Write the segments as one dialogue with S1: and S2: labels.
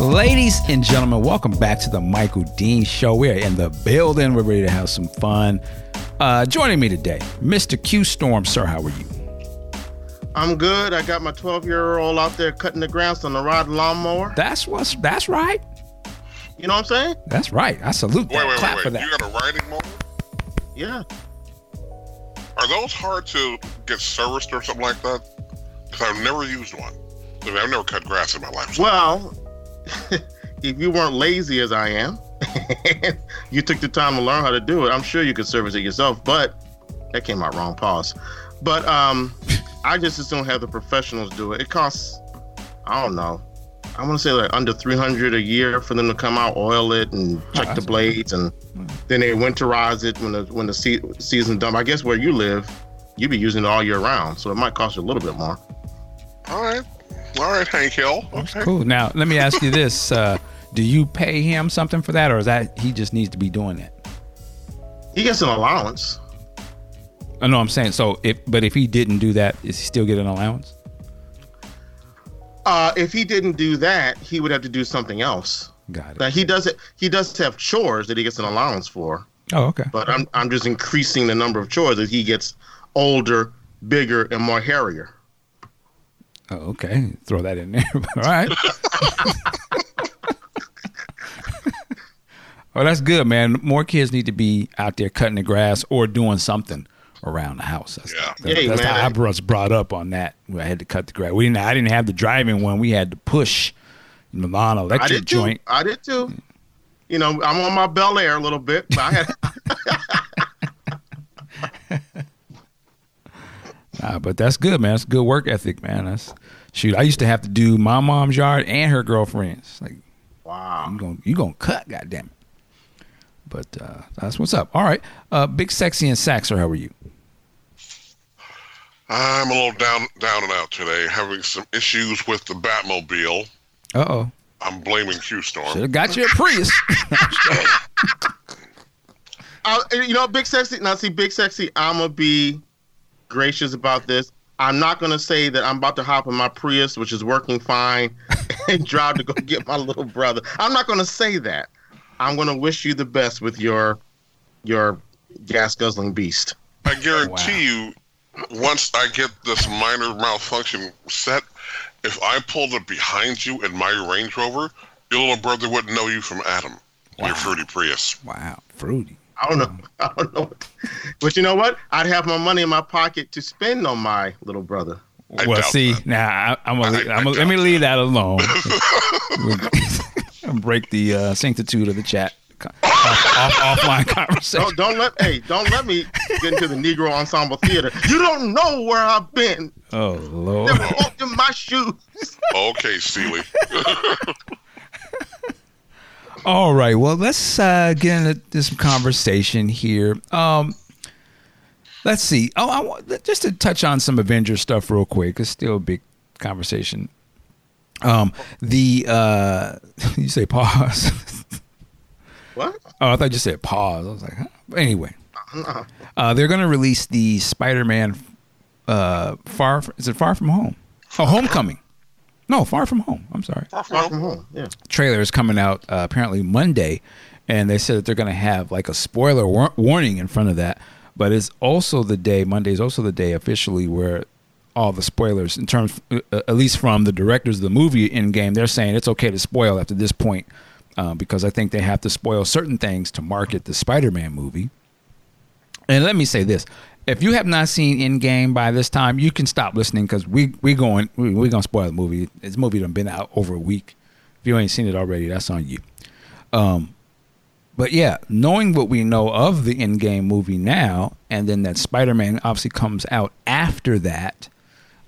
S1: Ladies and gentlemen, welcome back to the Michael Dean Show. We're in the building. We're ready to have some fun. Uh, joining me today, Mr. Q Storm. Sir, how are you?
S2: I'm good. I got my 12 year old out there cutting the grass on the rod lawnmower.
S1: That's what's that's right.
S2: You know what I'm saying?
S1: That's right. I salute
S3: Wait,
S1: that.
S3: wait,
S1: Clap
S3: wait,
S1: for
S3: wait.
S1: that.
S3: You got a riding mower?
S2: Yeah.
S3: Are those hard to get serviced or something like that? Because I've never used one. I mean, I've never cut grass in my life. so-
S2: Well, if you weren't lazy as I am, you took the time to learn how to do it, I'm sure you could service it yourself. But that came out wrong. Pause. But um, I just just don't have the professionals do it. It costs, I don't know. I want to say like under 300 a year for them to come out, oil it, and check the blades, and then they winterize it when the when the se- season done. I guess where you live, you'd be using it all year round, so it might cost you a little bit more.
S3: All right. All right, Hank Hill. Okay.
S1: Cool. Now, let me ask you this: uh, Do you pay him something for that, or is that he just needs to be doing that?
S2: He gets an allowance.
S1: I know I'm saying so. If but if he didn't do that, is he still get an allowance?
S2: Uh, if he didn't do that, he would have to do something else.
S1: Got it.
S2: Now he does it. He does have chores that he gets an allowance for,
S1: Oh, okay.
S2: but I'm I'm just increasing the number of chores as he gets older, bigger, and more hairier.
S1: Oh, okay. Throw that in there. All right. well, oh, that's good, man. More kids need to be out there cutting the grass or doing something around the house. That's,
S3: Yeah.
S1: that-
S2: Hey,
S1: that's
S2: man,
S1: how I
S2: I-
S1: was brought up on that. I had to cut the grass. We didn't. I didn't have the driving one. We had to push the lawn
S2: I
S1: electric
S2: did too.
S1: joint.
S2: I did too. You know, I'm on my Bel Air a little bit, but I had
S1: Nah, but that's good, man. That's good work ethic, man. That's shoot. I used to have to do my mom's yard and her girlfriend's. Like
S2: wow.
S1: you gonna you gonna cut, goddamn it. But uh, that's what's up. All right, uh, big sexy and Saxer, how are you?
S3: I'm a little down, down and out today, having some issues with the Batmobile.
S1: Uh oh,
S3: I'm blaming Q
S1: should
S3: Storm.
S1: have got you a Prius.
S2: Uh, you know, big sexy. Now, see, big sexy. I'm gonna be gracious about this. I'm not gonna say that I'm about to hop in my Prius, which is working fine, and drive to go get my little brother. I'm not gonna say that. I'm gonna wish you the best with your your gas guzzling beast.
S3: I guarantee you, once I get this minor malfunction set, if I pulled it behind you in my Range Rover, your little brother wouldn't know you from Adam. Your fruity Prius.
S1: wow, fruity.
S2: I don't know. I don't know. But you know what? I'd have my money in my pocket to spend on my little brother.
S3: I
S1: well, see,
S3: that.
S1: now I, I'm gonna,
S3: I-
S1: I'm
S3: I
S1: let me leave that alone. We'll break the uh, sanctitude of the chat. Off, off, offline conversation.
S2: Don't don't let hey don't let me get into the Negro Ensemble Theater. You don't know where I've been.
S1: Oh lord.
S2: Never walked in my shoes.
S3: Okay, Sealy.
S1: All right. Well, let's uh, get into some conversation here. Um, let's see. Oh, I want just to touch on some Avengers stuff real quick. It's still a big conversation. Um, the uh, you say pause.
S2: What?
S1: oh, I thought you said pause. I was like, huh? But anyway, uh, they're going to release the Spider-Man. Uh, far is it Far From Home? Oh, Homecoming. No, Far From Home. I'm sorry
S2: Far from home. Yeah.
S1: trailer is coming out uh, apparently Monday, and they said that they're going to have like a spoiler war- warning in front of that. But it's also the day Monday is also the day officially where all the spoilers, in terms uh, at least from the directors of the movie Endgame, they're saying it's okay to spoil after this point uh, because I think they have to spoil certain things to market the Spider-Man movie. And let me say this: if you have not seen Endgame by this time, you can stop listening because we we going we we gonna spoil the movie. This movie done been out over a week. If you ain't seen it already, that's on you. Um, but yeah, knowing what we know of the Endgame movie now, and then that Spider-Man obviously comes out after that,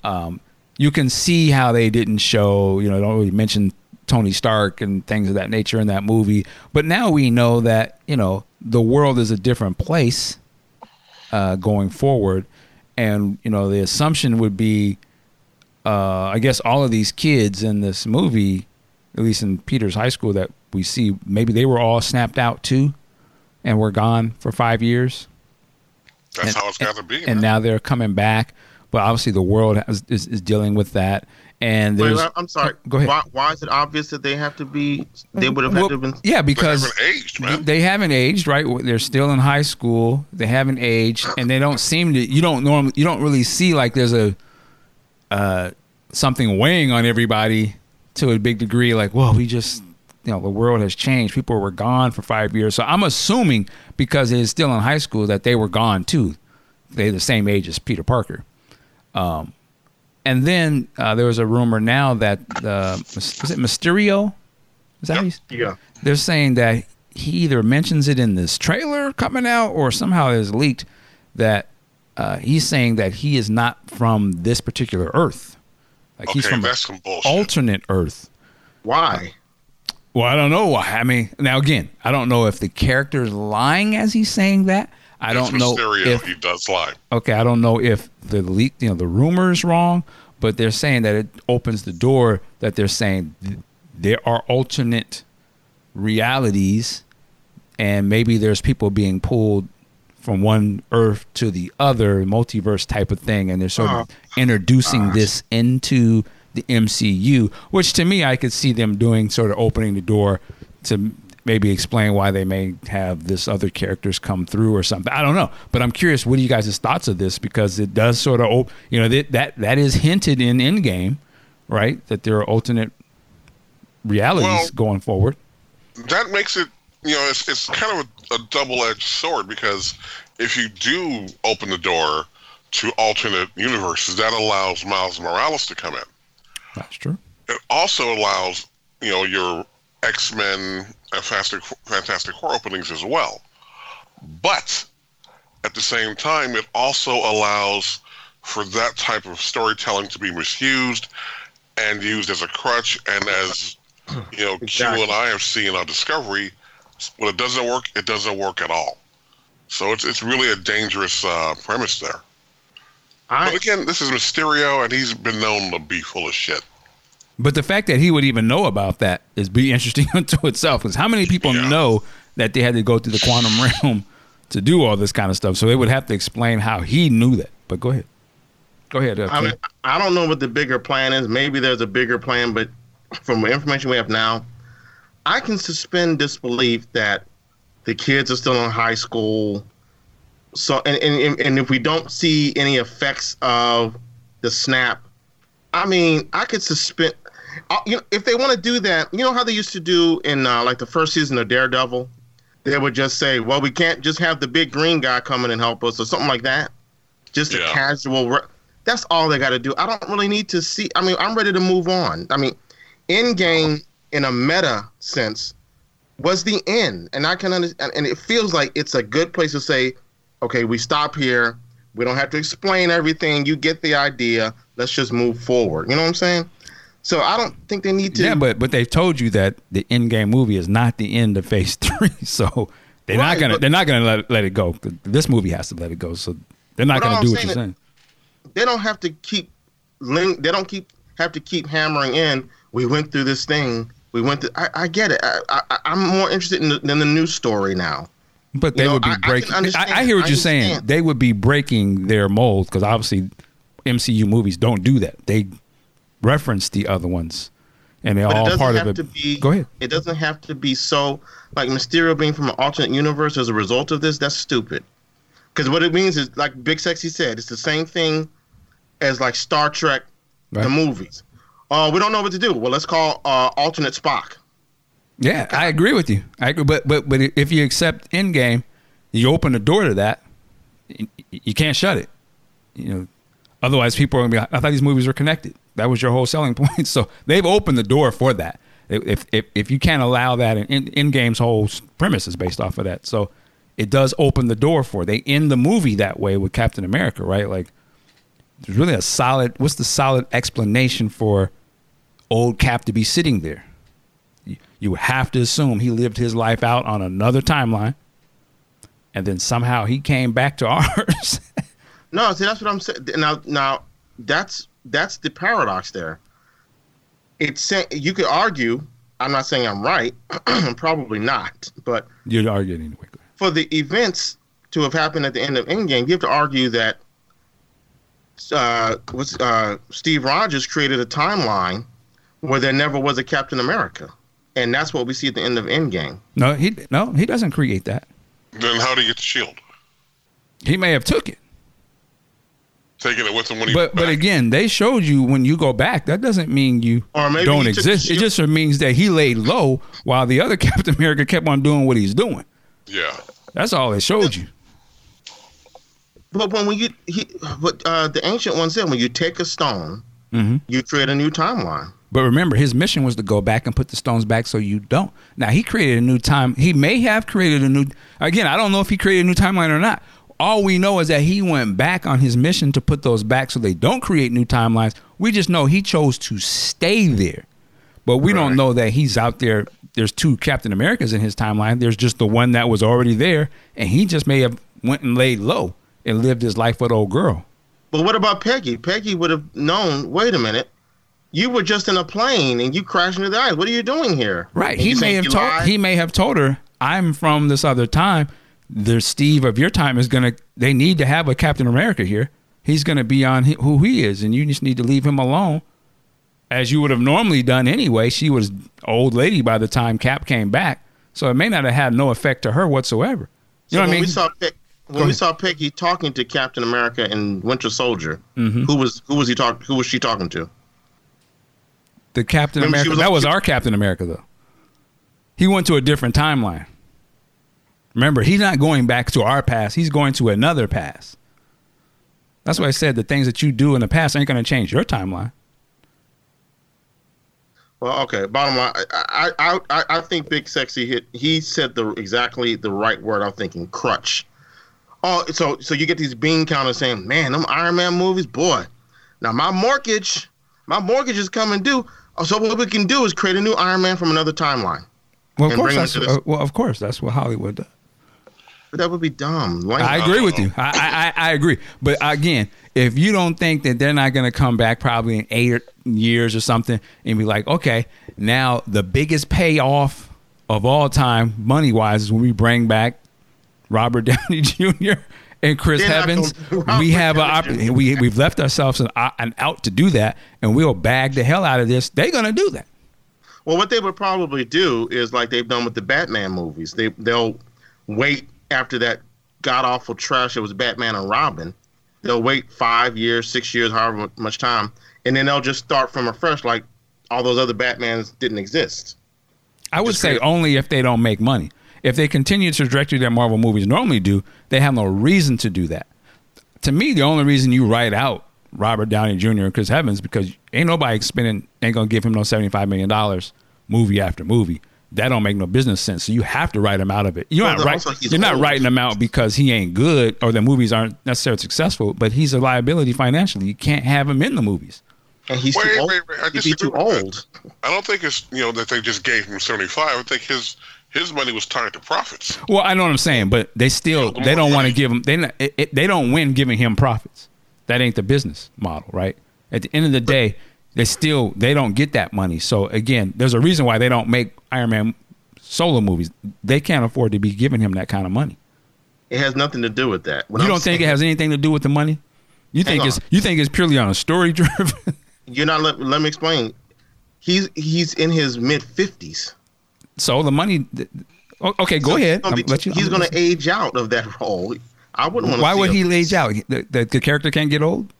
S1: um, you can see how they didn't show. You know, don't really mention Tony Stark and things of that nature in that movie. But now we know that you know the world is a different place uh, going forward. And you know, the assumption would be, uh, I guess, all of these kids in this movie, at least in Peter's high school, that we see, maybe they were all snapped out too, and were gone for five years,
S3: That's
S1: And-
S3: how it's got to be.
S1: and
S3: man.
S1: now they're coming back. But obviously, the world has, is, is dealing with that, And
S2: Wait,
S1: there's
S2: I- I'm sorry.
S1: Go ahead.
S2: Why, why is it obvious that they have to be? They would have had to have been.
S1: yeah,
S3: They
S1: because
S3: haven't aged, man.
S1: they haven't aged, right? They're still in high school. They haven't aged, and they don't seem to. You don't normally. You don't really see like there's a uh, something weighing on everybody to a big degree. Like, well, we just you know the world has changed. People were gone for five years, so I'm assuming because they're still in high school that they were gone too. They're the same age as Peter Parker. Um, and then uh, there was a rumor now that uh, is it Mysterio? Is that how you-
S2: Yeah.
S1: they're saying that he either mentions it in this trailer coming out or somehow is leaked that uh, he's saying that he is not from this particular Earth. Like he's
S3: okay,
S1: from
S3: that's some bullshit.
S1: alternate Earth.
S2: Why?
S1: Well, I don't know why. I mean, now again, I don't know if the character is lying as he's saying that. I don't know
S3: Mysterio,
S1: if
S3: he does lie.
S1: okay, I don't know if the leak, you know, the rumor is wrong, but they're saying that it opens the door that they're saying th- there are alternate realities, and maybe there's people being pulled from one Earth to the other, multiverse type of thing, and they're sort of uh-huh. introducing uh-huh. this into the MCU, which to me, I could see them doing, sort of opening the door to maybe explain why they may have this other characters come through or something. I don't know, but I'm curious. What are you guys' thoughts of this? Because it does sort of, you know, that that that is hinted in Endgame, right? That there are alternate realities
S3: Well-
S1: going forward.
S3: that makes it you know it's, it's kind of a, a double-edged sword because if you do open the door to alternate universes that allows miles morales to come in
S1: That's true.
S3: it also allows you know your x-men and fantastic, fantastic four openings as well. But at the same time it also allows for that type of storytelling to be misused and used as a crutch and as you know
S2: Exactly.
S3: q and i have seen on discovery. When it doesn't work it doesn't work at all. So it's, it's really a dangerous uh, premise there.
S2: I
S3: but again this is mysterio and he's been known to be full of shit
S1: But the fact that he would even know about that is be interesting unto itself. Because how many people
S3: Yeah.
S1: know that they had to go through the quantum realm to do all this kind of stuff? So they would have to explain how he knew that. But go ahead. Go ahead. Uh,
S2: I mean, I don't know what the bigger plan is. Maybe there's a bigger plan, but from the information we have now, I can suspend disbelief that the kids are still in high school. So, and, and, and if we don't see any effects of the snap, I mean, I could suspend. Uh, you know, if they want to do that, you know how they used to do in uh, like the first season of Daredevil, they would just say, "Well, we can't just have the big green guy come in and help us," or something like that. Just a casual. Re- that's all they got to do. I don't really need to see. I mean, I'm ready to move on. I mean, Endgame in a meta sense was the end, and I can understand. And it feels like it's a good place to say, "Okay, we stop here. We don't have to explain everything. You get the idea. Let's just move forward." You know what I'm saying? So I don't think they need to.
S1: yeah, but but they've told you that the Endgame movie is not the end of Phase Three. So they're not gonna
S2: but-
S1: they're not gonna let, let it go. This movie has to let it go. So they're not gonna
S2: I'm
S1: do what you're saying.
S2: they don't have to keep ling- they don't keep have to keep hammering in we went through this thing we went through i, I get it I, I i'm more interested in the, than the news story now
S1: But they
S2: You know,
S1: would be
S2: I- I
S1: breaking. I. I hear what you're saying. They would be breaking their mold because obviously MCU movies don't do that. They reference the other ones, and they're
S2: but
S1: all part of
S2: to
S1: it.
S2: be
S1: Go ahead.
S2: it doesn't have to be so like mysterio being from an alternate universe as a result of this that's stupid because what it means is like big sexy said it's the same thing as like star trek
S1: Right.
S2: the movies uh, we don't know what to do well let's call uh, alternate spock
S1: Yeah, I agree with you. I agree, but but but if you accept Endgame, you open the door to that. You, you can't shut it. You know, otherwise people are gonna be. like, I thought these movies were connected. That was your whole selling point. So they've opened the door for that. If if if you can't allow that, Endgame's whole premise is based off of that. So it does open the door for. it. They end the movie that way with Captain America, right? Like there's really a solid. What's the solid explanation for old Cap to be sitting there? you- you have to assume he lived his life out on another timeline and then somehow he came back to ours
S2: No, see that's what I'm saying. Now, now that's that's the paradox there. It's sa- you could argue. I'm not saying I'm right. probably not. But
S1: you'd argue it anyway
S2: for the events to have happened at the end of Endgame, you have to argue that uh, what's uh, Steve Rogers created a timeline where there never was a Captain America, and that's what we see at the end of Endgame.
S1: No, he no, he doesn't create that.
S3: Then how do you get the shield?
S1: He may have took it,
S3: Taking it with him when he.
S1: but but again, they showed you when you go back. That doesn't mean you
S2: Or maybe
S1: don't
S2: he took
S1: exist. It just means that he laid low while the other Captain America kept on doing what he's doing.
S3: Yeah.
S1: That's all it showed you.
S2: But when we he, but uh, the ancient one said when you take a stone,
S1: Mhm.
S2: you create a new timeline.
S1: But remember, his mission was to go back and put the stones back so you don't. Now he created a new time. He may have created a new. Again, I don't know if he created a new timeline or not. All we know is that he went back on his mission to put those back so they don't create new timelines. We just know he chose to stay there. But we don't know that he's out there. There's two Captain Americas in his timeline. There's just the one that was already there, and he just may have went and laid low and lived his life with old girl.
S2: But what about Peggy? Peggy would have known. Wait a minute, you were just in a plane and you crashed into the ice. What are you doing here?
S1: Right.
S2: And
S1: He may have told he may have told her, I'm from this other time. The Steve of your time is gonna they need to have a Captain America here. He's gonna be on who he is, and you just need to leave him alone. As you would have normally done anyway. She was old lady by the time Cap came back. So it may not have had no effect to her whatsoever. You
S2: So
S1: know what I mean?
S2: we saw Pe- when
S1: Go
S2: we
S1: ahead.
S2: saw Peggy talking to Captain America and Winter Soldier,
S1: Mm-hmm.
S2: who was who was he talking? Who was she talking to?
S1: the Captain
S2: Remember
S1: America
S2: was
S1: that
S2: on-
S1: was our Captain America though. He went to a different timeline. Remember, he's not going back to our past. He's going to another past. That's why I said the things that you do in the past ain't going to change your timeline.
S2: Well, okay. Bottom line, I I, I, I think Big Sexy hit. He said the exactly the right word. I'm thinking crutch. Oh, so so you get these bean counters saying, "Man, them Iron Man movies, boy." Now my mortgage, my mortgage is coming due. Oh, So what we can do is create a new Iron Man from another timeline.
S1: Well, of course, that's uh, well, of course, that's what Hollywood does.
S2: But that would be dumb. Like,
S1: I agree with you. I, I, I agree. But again, if you don't think that they're not going to come back probably in eight years or something and be like, okay, now the biggest payoff of all time, money wise, is when we bring back Robert Downey Jr. and Chris
S2: They're
S1: Evans. We have a opp- we we've left ourselves an, uh, an out to do that, and we'll bag the hell out of this. They're going to do that.
S2: Well, what they would probably do is like they've done with the Batman movies. They they'll wait after that god awful trash that was Batman and Robin. They'll wait five years, six years, however much time, and then they'll just start from afresh, like all those other Batmans didn't exist.
S1: I would
S2: Just
S1: say
S2: create-
S1: only if they don't make money. If they continue the trajectory that Marvel movies normally do, they have no reason to do that. To me, the only reason you write out Robert Downey Jr. and Chris Evans because ain't nobody spending ain't gonna give him no seventy five million dollars movie after movie. That don't make no business sense. So you have to write him out of it. You're
S2: Well,
S1: not right.
S2: also
S1: You're not writing him out because he ain't good or the movies aren't necessarily successful. But he's a liability financially. You can't have him in the movies.
S2: And he's
S3: Wait,
S2: too old.
S3: wait, wait, I
S2: He'd be
S3: disagree
S2: too old.
S3: I don't think it's you know that they just gave him seventy five. I think his his money was tied to profits.
S1: Well, I know what I'm saying, but they still
S3: the
S1: they don't want to give him they not, it, it- they don't win giving him profits. That ain't the business model, right? At the end of the day, they still they don't get that money. So again, there's a reason why they don't make Iron Man solo movies. They can't afford to be giving him that kind of money.
S2: It has nothing to do with that.
S1: You
S2: I'm
S1: don't think it has anything to do with the money? You think it's
S2: on.
S1: you think it's purely on a story driven?
S2: You're not. Let, let me explain. He's he's in his mid fifties.
S1: so the money. Okay, go ahead.
S2: He's
S1: you- I'm
S2: going to age out of that role. I wouldn't want.
S1: Why would he age out? The, the, the character can't get old.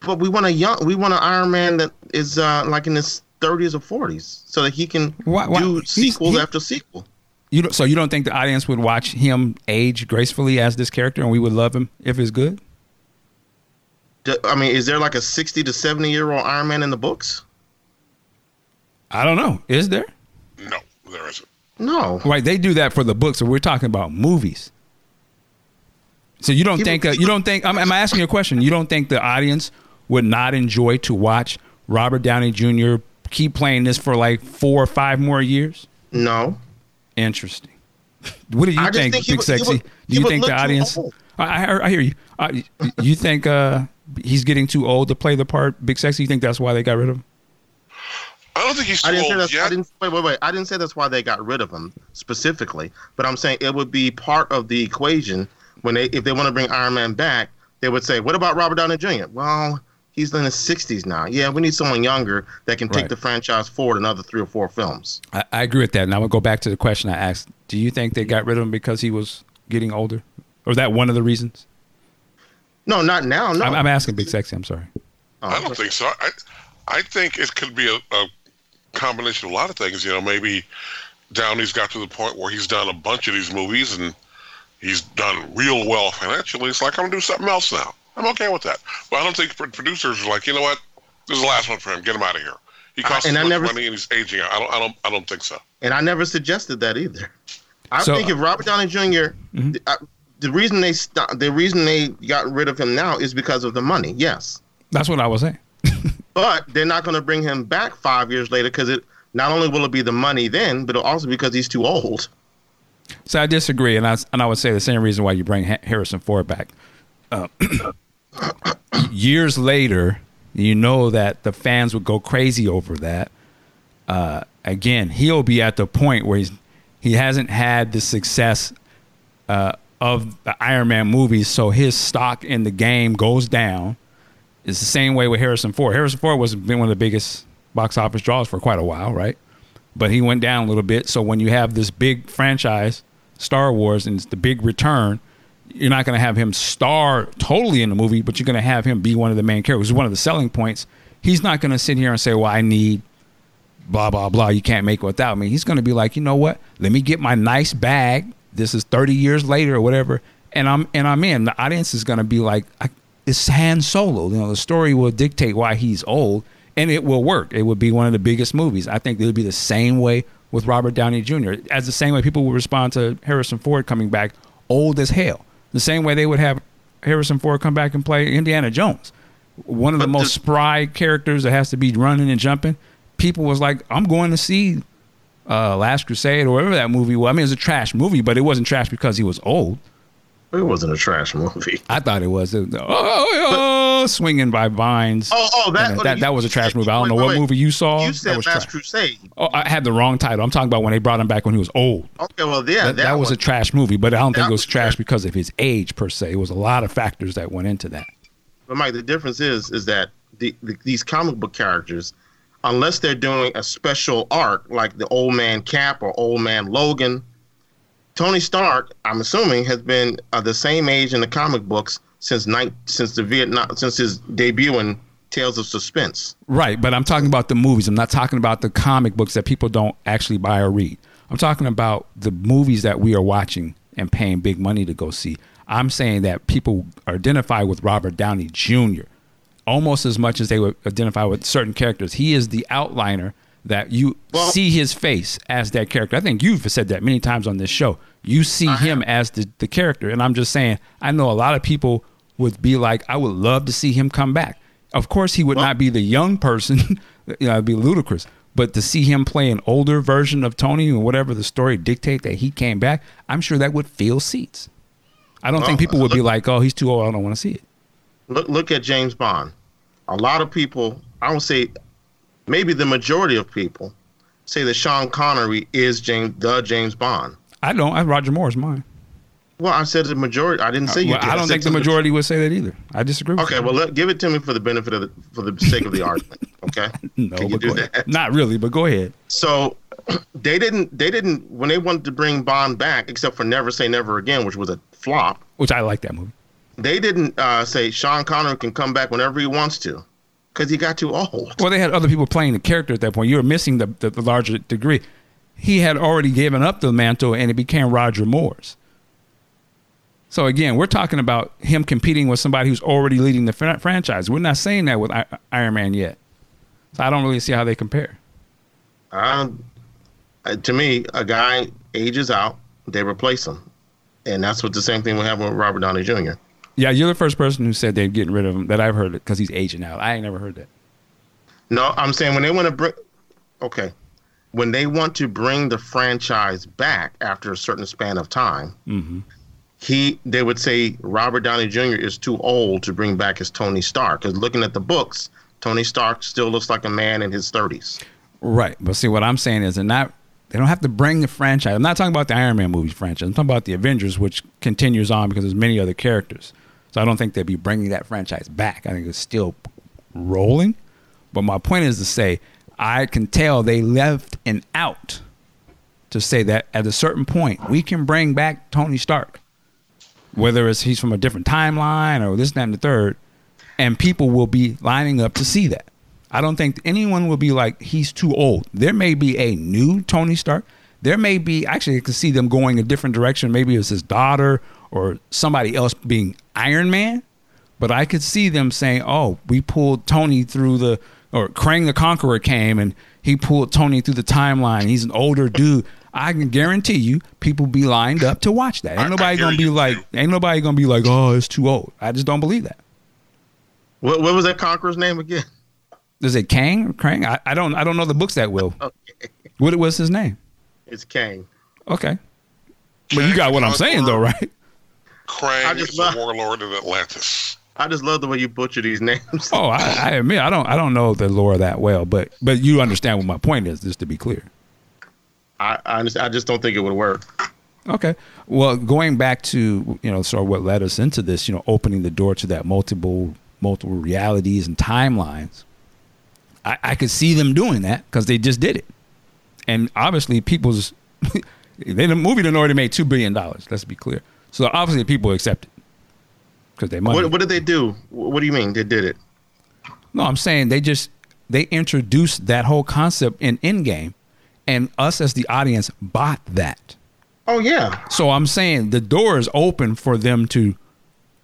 S2: But we want a young. We want an Iron Man that is uh, like in his thirties or forties, so that he can
S1: Why- why-
S2: do
S1: he's-
S2: sequel
S1: he-
S2: after sequel.
S1: You don't, so you don't think the audience would watch him age gracefully as this character, and we would love him if it's good?
S2: I mean, is there like a sixty to seventy year old Iron Man in the books?
S1: I don't know. Is there?
S3: No, there isn't.
S2: No.
S1: Right, they do that for the books, but we're talking about movies. So you don't
S2: People-
S1: think uh, you don't think I'm, I'm asking you a question. You don't think the audience would not enjoy to watch Robert Downey Jr. keep playing this for like four or five more years?
S2: No.
S1: Interesting. What do you
S2: I
S1: think,
S2: think
S1: Big
S2: would-
S1: Sexy?
S2: would-
S1: do you think the audience? I, I, I hear you. Uh, you think uh, he's getting too old to play the part, Big Sexy? You think that's why they got rid of him?
S3: I don't think he's too
S2: I didn't say
S3: old
S2: that's.
S3: yet.
S2: I didn't wait, wait, wait. I didn't say that's why they got rid of him specifically. But I'm saying it would be part of the equation when they, if they want to bring Iron Man back, they would say, "What about Robert Downey Jr.?" Well, he's in his 60s now. Yeah, we need someone younger that can take
S1: Right.
S2: the franchise forward another three or four films.
S1: I, I agree with that. And I'm gonna go back to the question I asked. Do you think they got rid of him because he was getting older, or is that one of the reasons?
S2: No, not now. No,
S1: I'm, I'm asking Big Sexy. I'm sorry.
S2: Oh,
S3: I don't think so. I, I think it could be a, a combination of a lot of things. You know, maybe Downey's got to the point where he's done a bunch of these movies and he's done real well financially. It's like I'm gonna do something else now. I'm okay with that. But I don't think producers are like, you know what, this is the last one for him. Get him out of here. He costs
S2: and
S3: too
S2: I
S3: much
S2: never-
S3: money and he's aging out. I don't. I don't. I don't think so.
S2: And I never suggested that either. I
S1: So-
S2: think if Robert Downey junior
S1: Mhm.
S2: the, uh, the reason they st- the reason they got rid of him now is because of the money. Yes,
S1: That's what I was saying.
S2: but they're not going to bring him back five years later because it not only will it be the money then, but it'll also because he's too old.
S1: So I disagree, and I and I would say the same reason why you bring Ha- Harrison Ford back. Uh, years later, you know that the fans would go crazy over that. Uh, again, he'll be at the point where he's he hasn't had the success uh, of the Iron Man movies, so his stock in the game goes down. It's the same way with Harrison Ford. Harrison Ford was been one of the biggest box office draws for quite a while, right? But he went down a little bit. So when you have this big franchise, Star Wars, and it's the big return, you're not going to have him star totally in the movie, but you're going to have him be one of the main characters. One of the selling points. He's not going to sit here and say, "Well, I need blah blah blah. You can't make it without me." He's going to be like, "You know what? Let me get my nice bag. This is 30 years later or whatever, and I'm and I'm in." The audience is going to be like, "It's Han Solo." You know, the story will dictate why he's old, and it will work. It would be one of the biggest movies. I think it would be the same way with Robert Downey Jr. As the same way people will respond to Harrison Ford coming back old as hell. The same way they would have Harrison Ford come back and play Indiana Jones, one of the most
S2: the-
S1: spry characters that has to be running and jumping. People was like, I'm going to see uh, Last Crusade or whatever that movie was. I mean, it was a trash movie, but it wasn't trash because he was old.
S2: It wasn't a trash movie.
S1: I thought it was. It was, oh, oh, swinging by vines.
S2: Oh, oh, that
S1: And that, that was a trash movie. I don't
S2: Wait,
S1: know
S2: wait,
S1: what
S2: wait.
S1: movie you saw.
S2: You
S1: that
S2: said
S1: was
S2: Last
S1: trash.
S2: Crusade.
S1: Oh, I had the wrong title. I'm talking about when they brought him back when he was old.
S2: Okay, well, yeah,
S1: that, that was a trash movie, but I don't think it was
S2: was
S1: trash
S2: trash.
S1: because of his age per se. It was a lot of factors that went into that.
S2: But Mike, the difference is is that the, the these comic book characters, unless they're doing a special arc like the Old Man Cap or Old Man Logan, Tony Stark, I'm assuming, has been uh, the same age in the comic books since night since the Vietnam since his debut in Tales of Suspense.
S1: Right, but I'm talking about the movies. I'm not talking about the comic books that people don't actually buy or read. I'm talking about the movies that we are watching and paying big money to go see. I'm saying that people identify with Robert Downey Jr. almost as much as they would identify with certain characters. He is the outliner that you
S2: Well-
S1: see his face as that character. I think you've said that many times on this show. You see him as the, the character. And I'm just saying, I know a lot of people would be like, I would love to see him come back. Of course, he would not be the young person, you know, it'd be ludicrous. But to see him play an older version of Tony and whatever the story dictate that he came back, I'm sure that would fill seats. I don't think people would be like, "Oh, he's too old. I don't want to see it."
S2: Look look at James Bond. A lot of people, I would say, maybe the majority of people, say that Sean Connery is James the James Bond.
S1: I don't. I, Roger Moore is mine.
S2: Well, I said the majority. I didn't say you.
S1: Well,
S2: did.
S1: I don't
S2: said
S1: think the majority would say that either. I disagree. With
S2: Okay,
S1: you.
S2: well, let, give it to me for the benefit of the for the sake of the argument. Okay,
S1: no,
S2: can you do that?
S1: Not really, but go ahead.
S2: So they didn't. They didn't when they wanted to bring Bond back, except for Never Say Never Again, which was a flop.
S1: Which I like that movie.
S2: They didn't uh, say Sean Connery can come back whenever he wants to, because he got too old.
S1: Well, they had other people playing the character at that point. You were missing the, the, the larger degree. He had already given up the mantle, and it became Roger Moore's. So again, we're talking about him competing with somebody who's already leading the fran- franchise. We're not saying that with I- Iron Man yet. So I don't really see how they compare.
S2: Um, uh, to me, a guy ages out, they replace him, and that's what the same thing will happen with Robert Downey Jr.
S1: Yeah, you're the first person who said they're getting rid of him that I've heard it because he's aging out. I ain't never heard that.
S2: No, I'm saying when they want to bring, okay, when they want to bring the franchise back after a certain span of time,
S1: hmm
S2: he they would say Robert Downey Jr. is too old to bring back as Tony Stark. Because looking at the books, Tony Stark still looks like a man in his 30s.
S1: Right, but see what I'm saying is they're not. They don't have to bring the franchise. I'm not talking about the Iron Man movies franchise. I'm talking about the Avengers, which continues on because there's many other characters. So I don't think they'd be bringing that franchise back. I think it's still rolling. But my point is to say, I can tell they left an out to say that at a certain point we can bring back Tony Stark, whether it's he's from a different timeline or this, that, and the third, and people will be lining up to see that. I don't think anyone will be like he's too old. There may be a new Tony Stark. There may be actually I can see them going a different direction. Maybe it's his daughter or somebody else being Iron Man. But I could see them saying, "Oh, we pulled Tony through the or Krang the Conqueror came and he pulled Tony through the timeline. He's an older dude. I can guarantee you, people be lined up to watch that. Ain't nobody gonna be like, ain't nobody gonna be like, oh, it's too old. I just don't believe that.
S2: What, what was that conqueror's name again?
S1: Is it Kang or Krang? I, I don't, I don't know the books that well.
S2: Okay.
S1: What was his name?
S2: It's Kang.
S1: Okay, but you got what I'm saying though, right?
S2: I
S3: Krang
S2: just
S3: is the
S2: love-
S3: warlord in Atlantis.
S2: I just love the way you butcher these names.
S1: Oh, I, I admit I don't, I don't know the lore that well, but, but you understand what my point is, just to be clear.
S2: I, I, understand, I just don't think it would work.
S1: Okay. Well, going back to you know sort of what led us into this, you know, opening the door to that multiple multiple realities and timelines. I, I could see them doing that because they just did it, and obviously people's they the movie done already made two billion dollars. Let's be clear. So obviously people accept it because they money.
S2: What, what did they do? What do you mean they did it?
S1: No, I'm saying they just they introduced that whole concept in Endgame, and us as the audience bought that.
S2: Oh yeah,
S1: So I'm saying the door is open for them to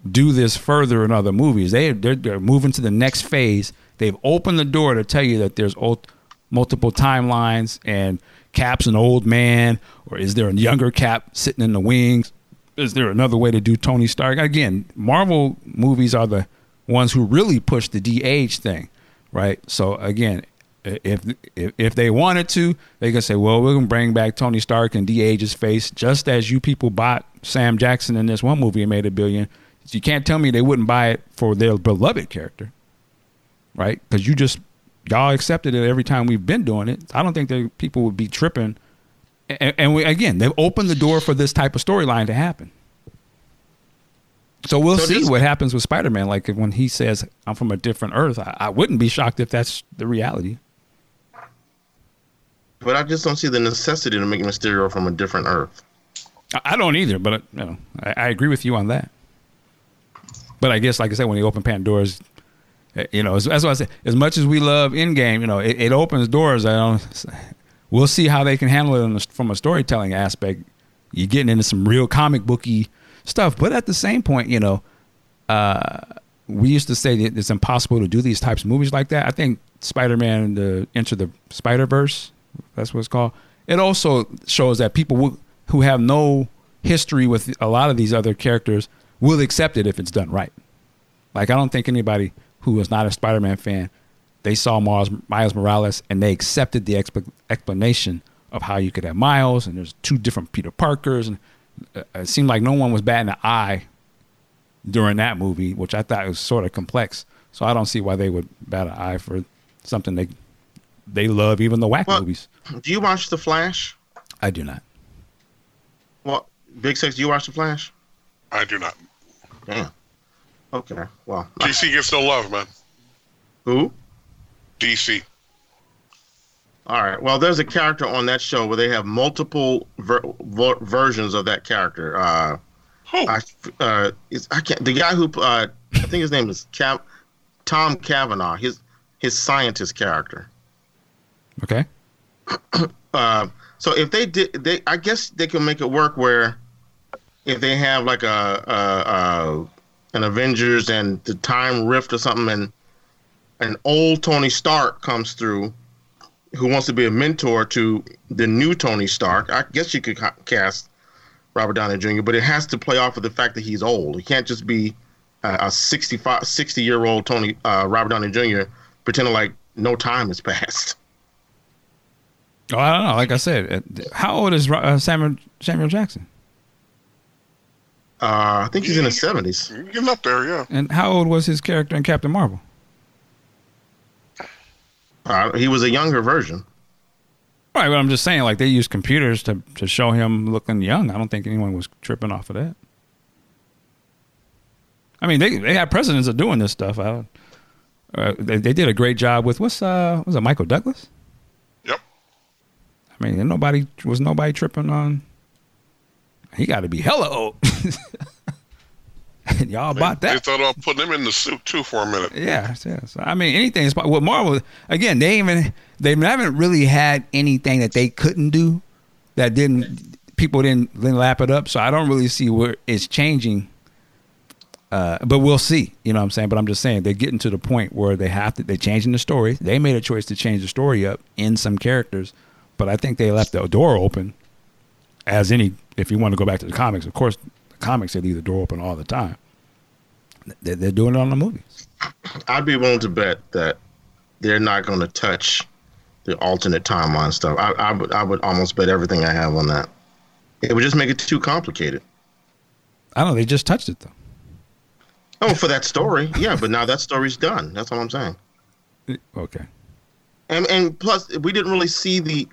S1: do this further in other movies. They they're, they're moving to the next phase. They've opened the door to tell you that there's old, multiple timelines and Cap's an old man, or is there a younger Cap sitting in the wings? Is there another way to do Tony Stark? Again, Marvel movies are the ones who really push the de-age thing, right? So again, if if, if they wanted to, they could say, "Well, we're gonna bring back Tony Stark and de-age his face, just as you people bought Sam Jackson in this one movie and made a billion. You can't tell me they wouldn't buy it for their beloved character, right? Because you just y'all accepted it every time we've been doing it. I don't think that people would be tripping. And, and we, again, they've opened the door for this type of storyline to happen. So we'll
S2: So
S1: see what happens with Spider Man. Like when he says, "I'm from a different Earth," I, I wouldn't be shocked if that's the reality.
S2: but I just don't see the necessity to make Mysterio from a different Earth.
S1: I, I don't either, but you know, I, I agree with you on that. But I guess, like I said, when you open Pandora's, eh, you know, that's what I said. As much as we love Endgame, you know, it, it opens doors. I don't. We'll see how they can handle it from a storytelling aspect. You're getting into some real comic booky stuff, but at the same point, you know, uh, we used to say that it's impossible to do these types of movies like that. I think Spider-Man, the Enter the Spider-Verse, that's what it's called. It also shows that people who have no history with a lot of these other characters will accept it if it's done right. Like I don't think anybody who is not a Spider-Man fan, they saw Miles, Miles Morales and they accepted the exp- explanation of how you could have Miles and there's two different Peter Parkers and uh, it seemed like no one was batting an eye during that movie, which I thought was sort of complex. So I don't see why they would bat an eye for something they they love, even the whack
S2: Well-
S1: movies.
S2: Do you watch The Flash?
S1: I do not.
S2: Well, Big Six, do you watch The Flash?
S3: I do not.
S2: Damn. Okay. Well,
S3: DC gets no love, man.
S2: who?
S3: DC.
S2: All right. Well, there's a character on that show where they have multiple ver- ver- versions of that character. Uh,
S3: Who?
S2: I, uh, it's, I can't. The guy who uh, I think his name is Cav- Tom Cavanagh. His his scientist character.
S1: Okay.
S2: Uh, so if they did, they I guess they can make it work where if they have like a, a, a an Avengers and the time rift or something, and an old Tony Stark comes through, who wants to be a mentor to the new Tony Stark. I guess you could ca- cast Robert Downey Jr., but it has to play off of the fact that he's old. He can't just be a, a 65, 60 year old Tony uh, Robert Downey Jr. pretending like no time has passed.
S1: Oh, I don't know. Like I said, uh, how old is uh, Samuel Samuel Jackson?
S2: Uh, I think he's in his seventies.
S3: You're getting up there, yeah.
S1: And how old was his character in Captain Marvel?
S2: Uh, he was a younger version.
S1: Right, but I'm just saying, like they used computers to to show him looking young. I don't think anyone was tripping off of that. I mean, they they have precedents of doing this stuff. I, uh, they, they did a great job with what's uh was it Michael Douglas?
S3: Yep.
S1: I mean, nobody was nobody tripping on. He got to be hella old. y'all bought that.
S3: They thought about putting him in the suit too for a minute.
S1: Yeah, yeah. So, I mean, anything is well. Marvel again. They even they haven't really had anything that they couldn't do that didn't people didn't, didn't lap it up. So I don't really see where it's changing. Uh, but we'll see. You know what I'm saying? But I'm just saying they're getting to the point where they have to. They're changing the story. They made a choice to change the story up in some characters, but I think they left the door open. As any, if you want to go back to the comics, of course, comics they leave the door open all the time. They're, they're doing it on the movies.
S2: I'd be willing to bet that they're not going to touch the alternate timeline stuff. I, I would I would almost bet everything I have on that. It would just make it too complicated.
S1: I don't know. They just touched it though.
S2: Oh, for that story, yeah. But now that story's done. That's all I'm saying.
S1: Okay.
S2: And and plus, we didn't really see the,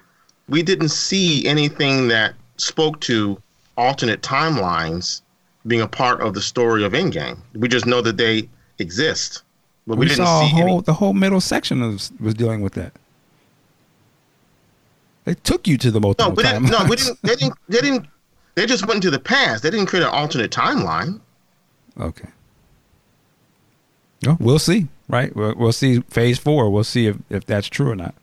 S2: we didn't see anything that spoke to alternate timelines being a part of the story of Endgame. We just know that they exist, but we,
S1: We,
S2: didn't
S1: saw
S2: see
S1: whole the whole middle section was was dealing with that. They took you to the
S2: No,
S1: multiple
S2: we didn't. No, we didn't. They didn't. They didn't. They just went into the past. They didn't create an alternate timeline.
S1: Okay. No, we'll see. Right. We'll, we'll see. Phase four. We'll see if, if that's true or not.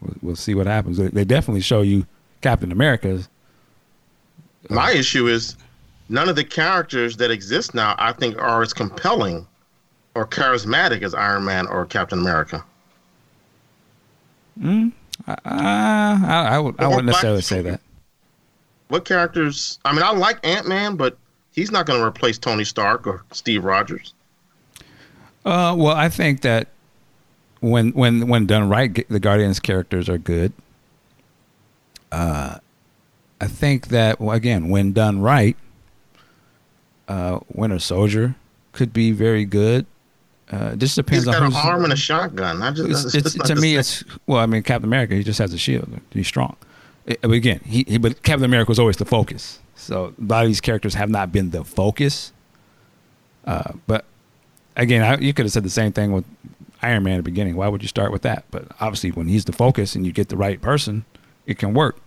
S1: We'll, we'll see what happens. They, they definitely show you Captain America's.
S2: My issue is none of the characters that exist now, I think, are as compelling or charismatic as Iron Man or Captain America.
S1: Uh, I, I would, I wouldn't necessarily say that.
S2: What characters? I mean, I like Ant Man, but he's not going to replace Tony Stark or Steve Rogers.
S1: Uh, well, I think that when when when done right, the Guardians characters are good. Uh, I think that again, when done right, uh, Winter Soldier could be very good. Uh, it just depends
S2: He's got
S1: on
S2: an arm and a shotgun. I just,
S1: it's,
S2: it's,
S1: it's, to me, it's well. I mean, Captain America, he just has a shield. He's strong. But again, he, he but Captain America was always the focus. So a lot of these characters have not been the focus. Uh, but again, I, you could have said the same thing with Iron Man at the beginning. Why would you start with that? But obviously, when he's the focus and you get the right person, it can work.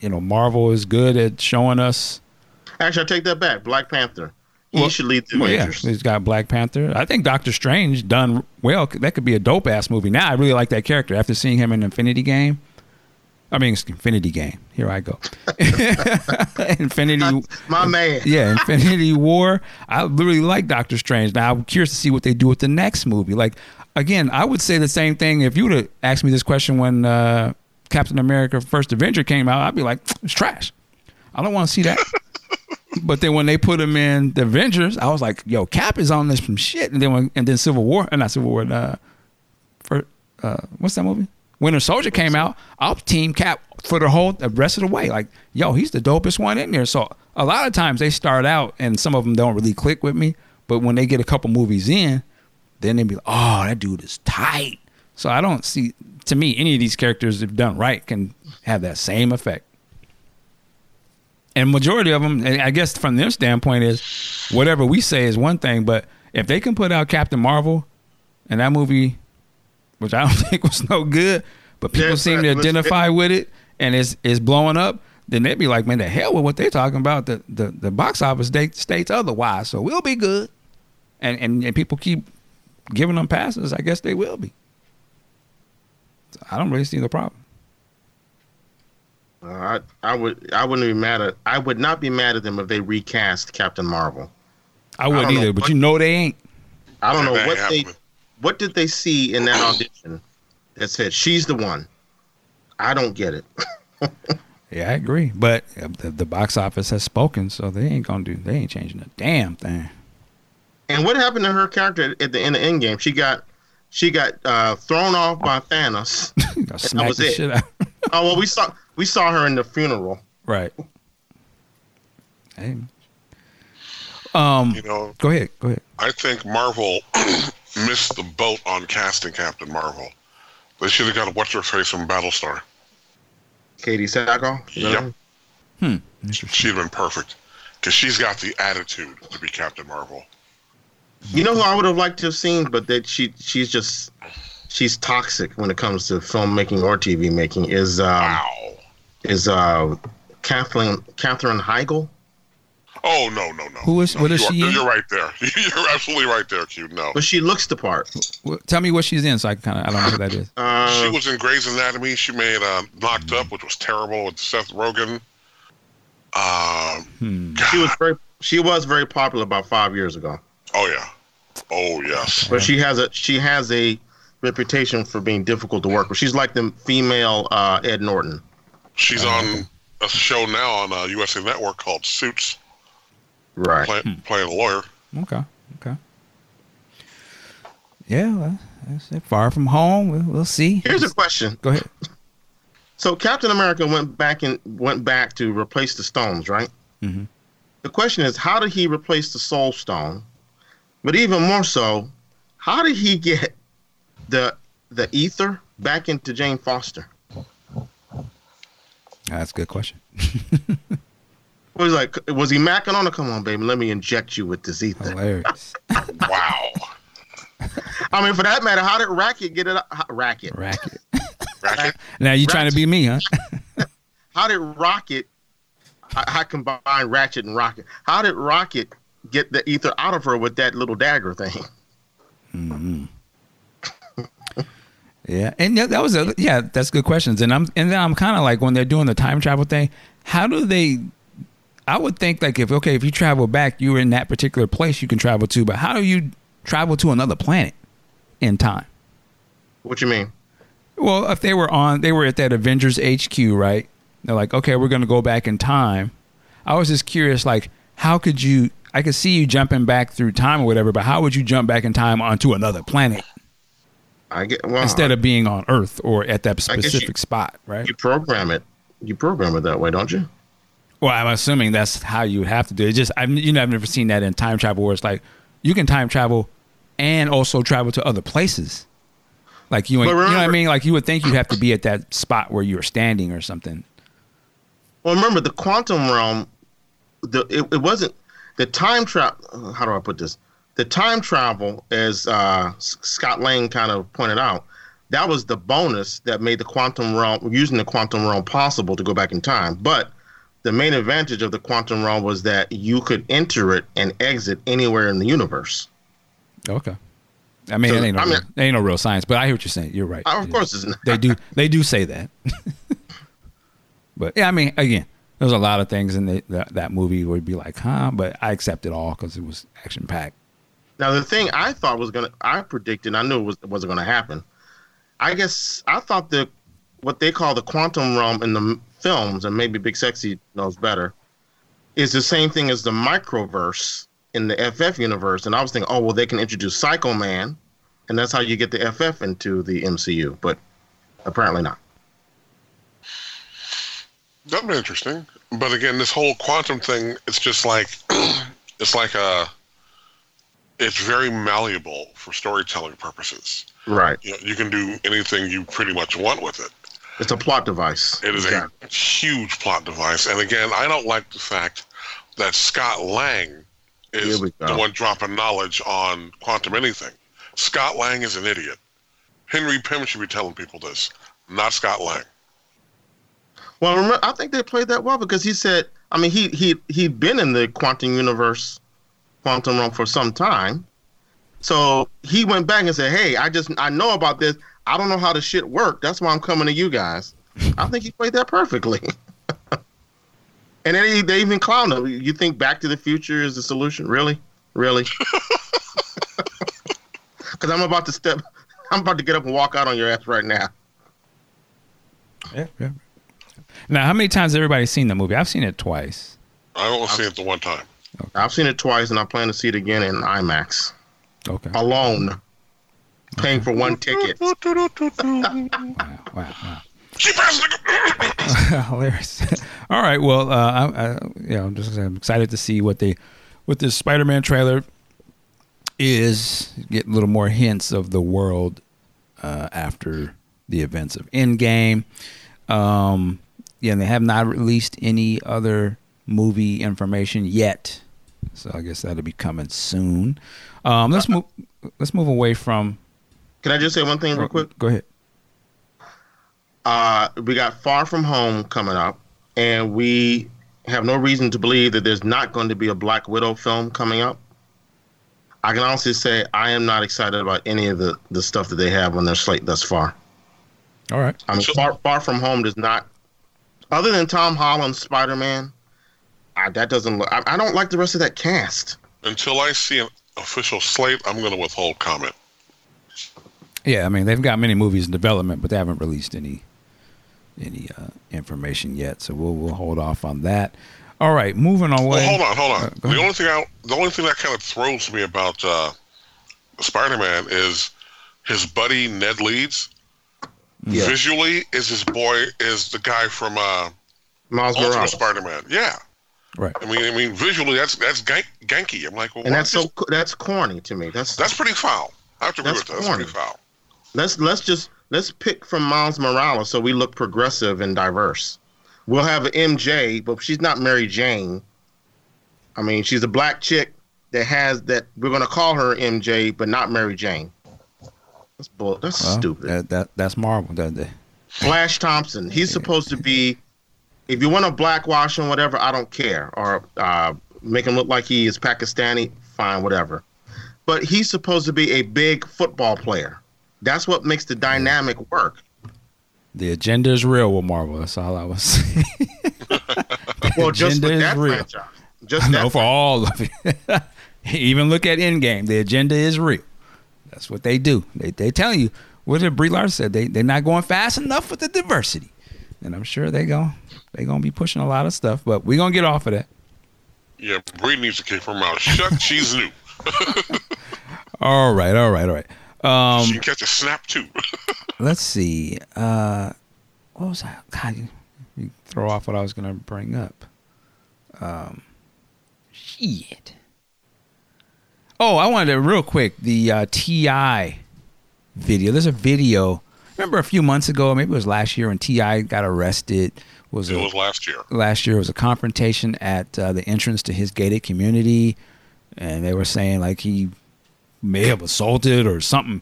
S1: You know, Marvel is good at showing us.
S2: Actually, I take that back. Black Panther. He
S1: Well-
S2: should lead the
S1: Well, yeah, he's got Black Panther. I think Doctor Strange done well. That could be a dope ass movie. Now I really like that character after seeing him in Infinity Game. I mean, it's Infinity Game. Here I go. Infinity.
S2: My man.
S1: Yeah, Infinity War. I really like Doctor Strange. Now I'm curious to see what they do with the next movie. Like again, I would say the same thing if you would have asked me this question when uh, Captain America: First Avenger came out. I'd be like, it's trash. I don't want to see that. but then when they put him in the Avengers, I was like, yo, Cap is on this from shit. And then when and then Civil War, and not Civil War, uh, for uh, what's that movie? Winter Soldier came out. I'll team Cap for the whole the rest of the way. Like, yo, he's the dopest one in there. So a lot of times they start out and some of them don't really click with me. But when they get a couple movies in, then they be like, oh, that dude is tight. So I don't see to me any of these characters if done right can have that same effect. And majority of them, I guess from their standpoint is whatever we say is one thing, but if they can put out Captain Marvel and that movie which I don't think was no good, but people seem to
S2: it
S1: identify with it and it's it's blowing up, then they'd be like, man, the hell with what they're talking about. The the, the box office date states otherwise, so we'll be good. And, and and people keep giving them passes, I guess they will be. So I don't really see the problem.
S2: Uh, I, I would I wouldn't be mad at I would not be mad at them if they recast Captain Marvel.
S1: I wouldn't
S2: don't know
S1: either, but
S2: what-
S1: you know they ain't.
S2: I don't know
S3: That
S2: what they what did they see in that audition that said she's the one. I don't get it.
S1: Yeah, I agree. But uh, the, the box office has spoken, so they ain't gonna do. They ain't changing a damn thing.
S2: And what happened to her character at the end of Endgame? She got she got uh, thrown off by Thanos.
S1: Gonna
S2: was
S1: the
S2: it.
S1: shit out.
S2: oh well, we saw we saw her in the funeral.
S1: right. Hey. Um.
S3: You know,
S1: Go ahead. Go ahead.
S3: I think Marvel missed the boat on casting Captain Marvel. They should have got what's her face from Battlestar.
S2: Katie Sagal.
S3: Yep. Hmm. She'd have been perfect because she's got the attitude to be Captain Marvel.
S2: You know who I would have liked to have seen, but that she she's just she's toxic when it comes to filmmaking or TV making is uh,
S3: Wow.
S2: is uh, Kathleen Katherine Heigl.
S3: Oh no no no.
S1: Who is-
S3: No,
S1: what is
S3: you are-
S1: she?
S3: You're right there. You're absolutely right there, Q. No.
S2: But she looks the part.
S1: Well, tell me what she's in, so I can kind of I don't know who that is.
S2: Uh,
S3: She was in Grey's Anatomy. She made uh, Knocked Up, which was terrible with Seth Rogen. Um,
S1: Hmm.
S2: she was very she was very popular about five years ago.
S3: Oh yeah, oh yes.
S2: But she has a she has a reputation for being difficult to work with. She's like the female uh, Ed Norton.
S3: She's on a show now on uh, USA Network called Suits,
S2: Right.
S3: play, playing a lawyer.
S1: Okay. Okay. Yeah, well, that's it. far from home. We'll, we'll see.
S2: Here's a question.
S1: Go ahead.
S2: So Captain America went back and went back to replace the stones, right?
S1: Mhm.
S2: The question is, how did he replace the Soul Stone? But even more so, how did he get the the ether back into Jane Foster?
S1: That's a good question.
S2: Was like, was he macking on her? Come on, baby, let me inject you with this ether.
S1: Hilarious.
S3: Wow.
S2: I mean, for that matter, how did Racket get it? Up? how- Racket.
S1: Racket.
S3: Racket.
S1: Now you trying to be me, huh?
S2: How did Rocket? I, I combine Ratchet and Rocket. How did Rocket get the ether out of her with that little dagger thing? Mm-hmm.
S1: Yeah, and that was a yeah. That's good questions, and I'm and then I'm kind of like when they're doing the time travel thing. How do they? I would think like if okay, if you travel back, you were in that particular place you can travel to, but how do you travel to another planet in time?
S2: What you mean?
S1: Well, if they were on, they were at that Avengers HQ, right? They're like, okay, we're going to go back in time. I was just curious, like, how could you? I could see you jumping back through time or whatever, but how would you jump back in time onto another planet
S2: I get well.
S1: instead of being on Earth or at that
S2: I guess you-
S1: specific spot, right?
S2: you program it. You program it that way, don't you?
S1: Well, I'm assuming that's how you would have to do it. Just I've you know I've never seen that in time travel where it's like you can time travel and also travel to other places. Like you,
S2: But
S1: you know what I mean? Like you would think you'd have to be at that spot where you were standing or something.
S2: Well, remember the quantum realm. The it, it wasn't the time travel. How do I put this? The time travel, as uh, Scott Lang kind of pointed out, that was the bonus that made the quantum realm using the quantum realm possible to go back in time. But the main advantage of the quantum realm was that you could enter it and exit anywhere in the universe.
S1: Okay. I mean,
S2: So,
S1: it ain't no,
S2: I mean-
S1: real, ain't no real science, but I hear what you're saying. You're right.
S2: Of course, it's not.
S1: they do they do say that. but yeah, I mean, again, there's a lot of things in the, that that movie where you'd be like, huh? But I accept it all because it was action packed.
S2: Now the thing I thought was gonna, I predicted, I knew it was it wasn't gonna happen. I guess I thought the what they call the quantum realm in the films, and maybe Big Sexy knows better, is the same thing as the microverse in the FF universe. And I was thinking, oh well, they can introduce Psycho Man, and that's how you get the FF into the MCU. But apparently not.
S3: That'd be interesting. But again, this whole quantum thing, it's just like it's like a it's very malleable for storytelling purposes.
S2: Right.
S3: You know, you can do anything you pretty much want with it.
S2: It's a plot device.
S3: It is
S2: Yeah.
S3: a huge plot device. And again, I don't like the fact that Scott Lang is the one dropping knowledge on quantum anything. Scott Lang is an idiot. Henry Pym should be telling people this, not Scott Lang.
S2: Well, remember, I think they played that well because he said, I mean, he he he'd been in the quantum universe, quantum realm for some time, so he went back and said, "Hey, I just I know about this. I don't know how the shit worked. That's why I'm coming to you guys." I think he played that perfectly. and then he, they even clowned him. You think Back to the Future is the solution? Really, really? Because I'm about to step, I'm about to get up and walk out on your ass right now.
S1: Yeah, yeah. Now, how many times has everybody seen the movie? I've seen it twice.
S3: I only seen it the one time.
S2: I've seen it twice, and I plan to see it again in IMAX
S1: Okay.
S2: alone, paying for one ticket.
S1: Wow, wow, wow.
S3: Cheap ass nigga.
S1: Hilarious. All right. Well, uh, I, I, you know, I'm just I'm excited to see what they, what this Spider-Man trailer is. Get a little more hints of the world uh, after the events of Endgame. Um, yeah, and they have not released any other movie information yet. So I guess that'll be coming soon. Um, let's move. Let's move away from.
S2: Can I just say one thing real quick?
S1: Go ahead.
S2: Uh, we got Far From Home coming up, and we have no reason to believe that there's not going to be a Black Widow film coming up. I can honestly say I am not excited about any of the, the stuff that they have on their slate thus far.
S1: All right.
S2: I mean, Far, Far From Home does not, other than Tom Holland's Spider Man, that doesn't look. I, I don't like the rest of that cast.
S3: Until I see an official slate, I'm going to withhold comment.
S1: Yeah, I mean they've got many movies in development, but they haven't released any any uh, information yet. So we'll we'll hold off on that. All right, moving on.
S3: Well, hold on, hold on.
S1: Uh,
S3: the
S1: ahead.
S3: only thing I, the only thing that kind of throws me about uh, Spider-Man is his buddy Ned Leeds.
S2: Yeah.
S3: Visually, is his boy is the guy from uh,
S2: Miles
S3: Ultimate
S2: Morales.
S3: Spider-Man. Yeah,
S1: Right.
S3: I mean, I mean, visually, that's that's gank, ganky. I'm like, well,
S2: And that's so
S3: just-
S2: co- that's corny to me. That's
S3: that's pretty foul. I have to agree
S2: That's
S3: with that. That's pretty foul.
S2: let's let's just let's pick from Miles Morales so we look progressive and diverse. We'll have an MJ, but she's not Mary Jane. I mean, she's a black chick that has that. We're gonna call her MJ, but not Mary Jane. That's bull. That's
S1: Well,
S2: stupid.
S1: That, that that's Marvel. That, that,
S2: Flash Thompson. He's supposed to be. If you want to blackwash him, whatever, I don't care. Or uh, make him look like he is Pakistani, fine, whatever. But he's supposed to be a big football player. That's what makes the dynamic work.
S1: the agenda is real with Marvel. That's all I was saying.
S2: Well, just
S1: agenda
S2: with
S1: is
S2: that
S1: real.
S2: franchise. Just
S1: no,
S2: that
S1: for all of it. Even look at Endgame. The agenda is real. That's what they do. They they tell you what did Brie Larson said. They they're not going fast enough with the diversity, and I'm sure they go they're gonna be pushing a lot of stuff. But we are gonna get off of that.
S3: Yeah, Brie needs to keep her mouth shut. She's new.
S1: All right, all right, all right. Um,
S3: she can catch a snap too.
S1: let's see. Uh, what was that? God, you, you throw off what I was gonna bring up. Um, shit. Oh, I wanted to real quick the uh, Ti video. There's a video. Remember a few months ago, maybe it was last year, when Ti got arrested. Was
S3: it
S1: a,
S3: was last year.
S1: last year it was a confrontation at uh, the entrance to his gated community, and they were saying like he may have assaulted or something.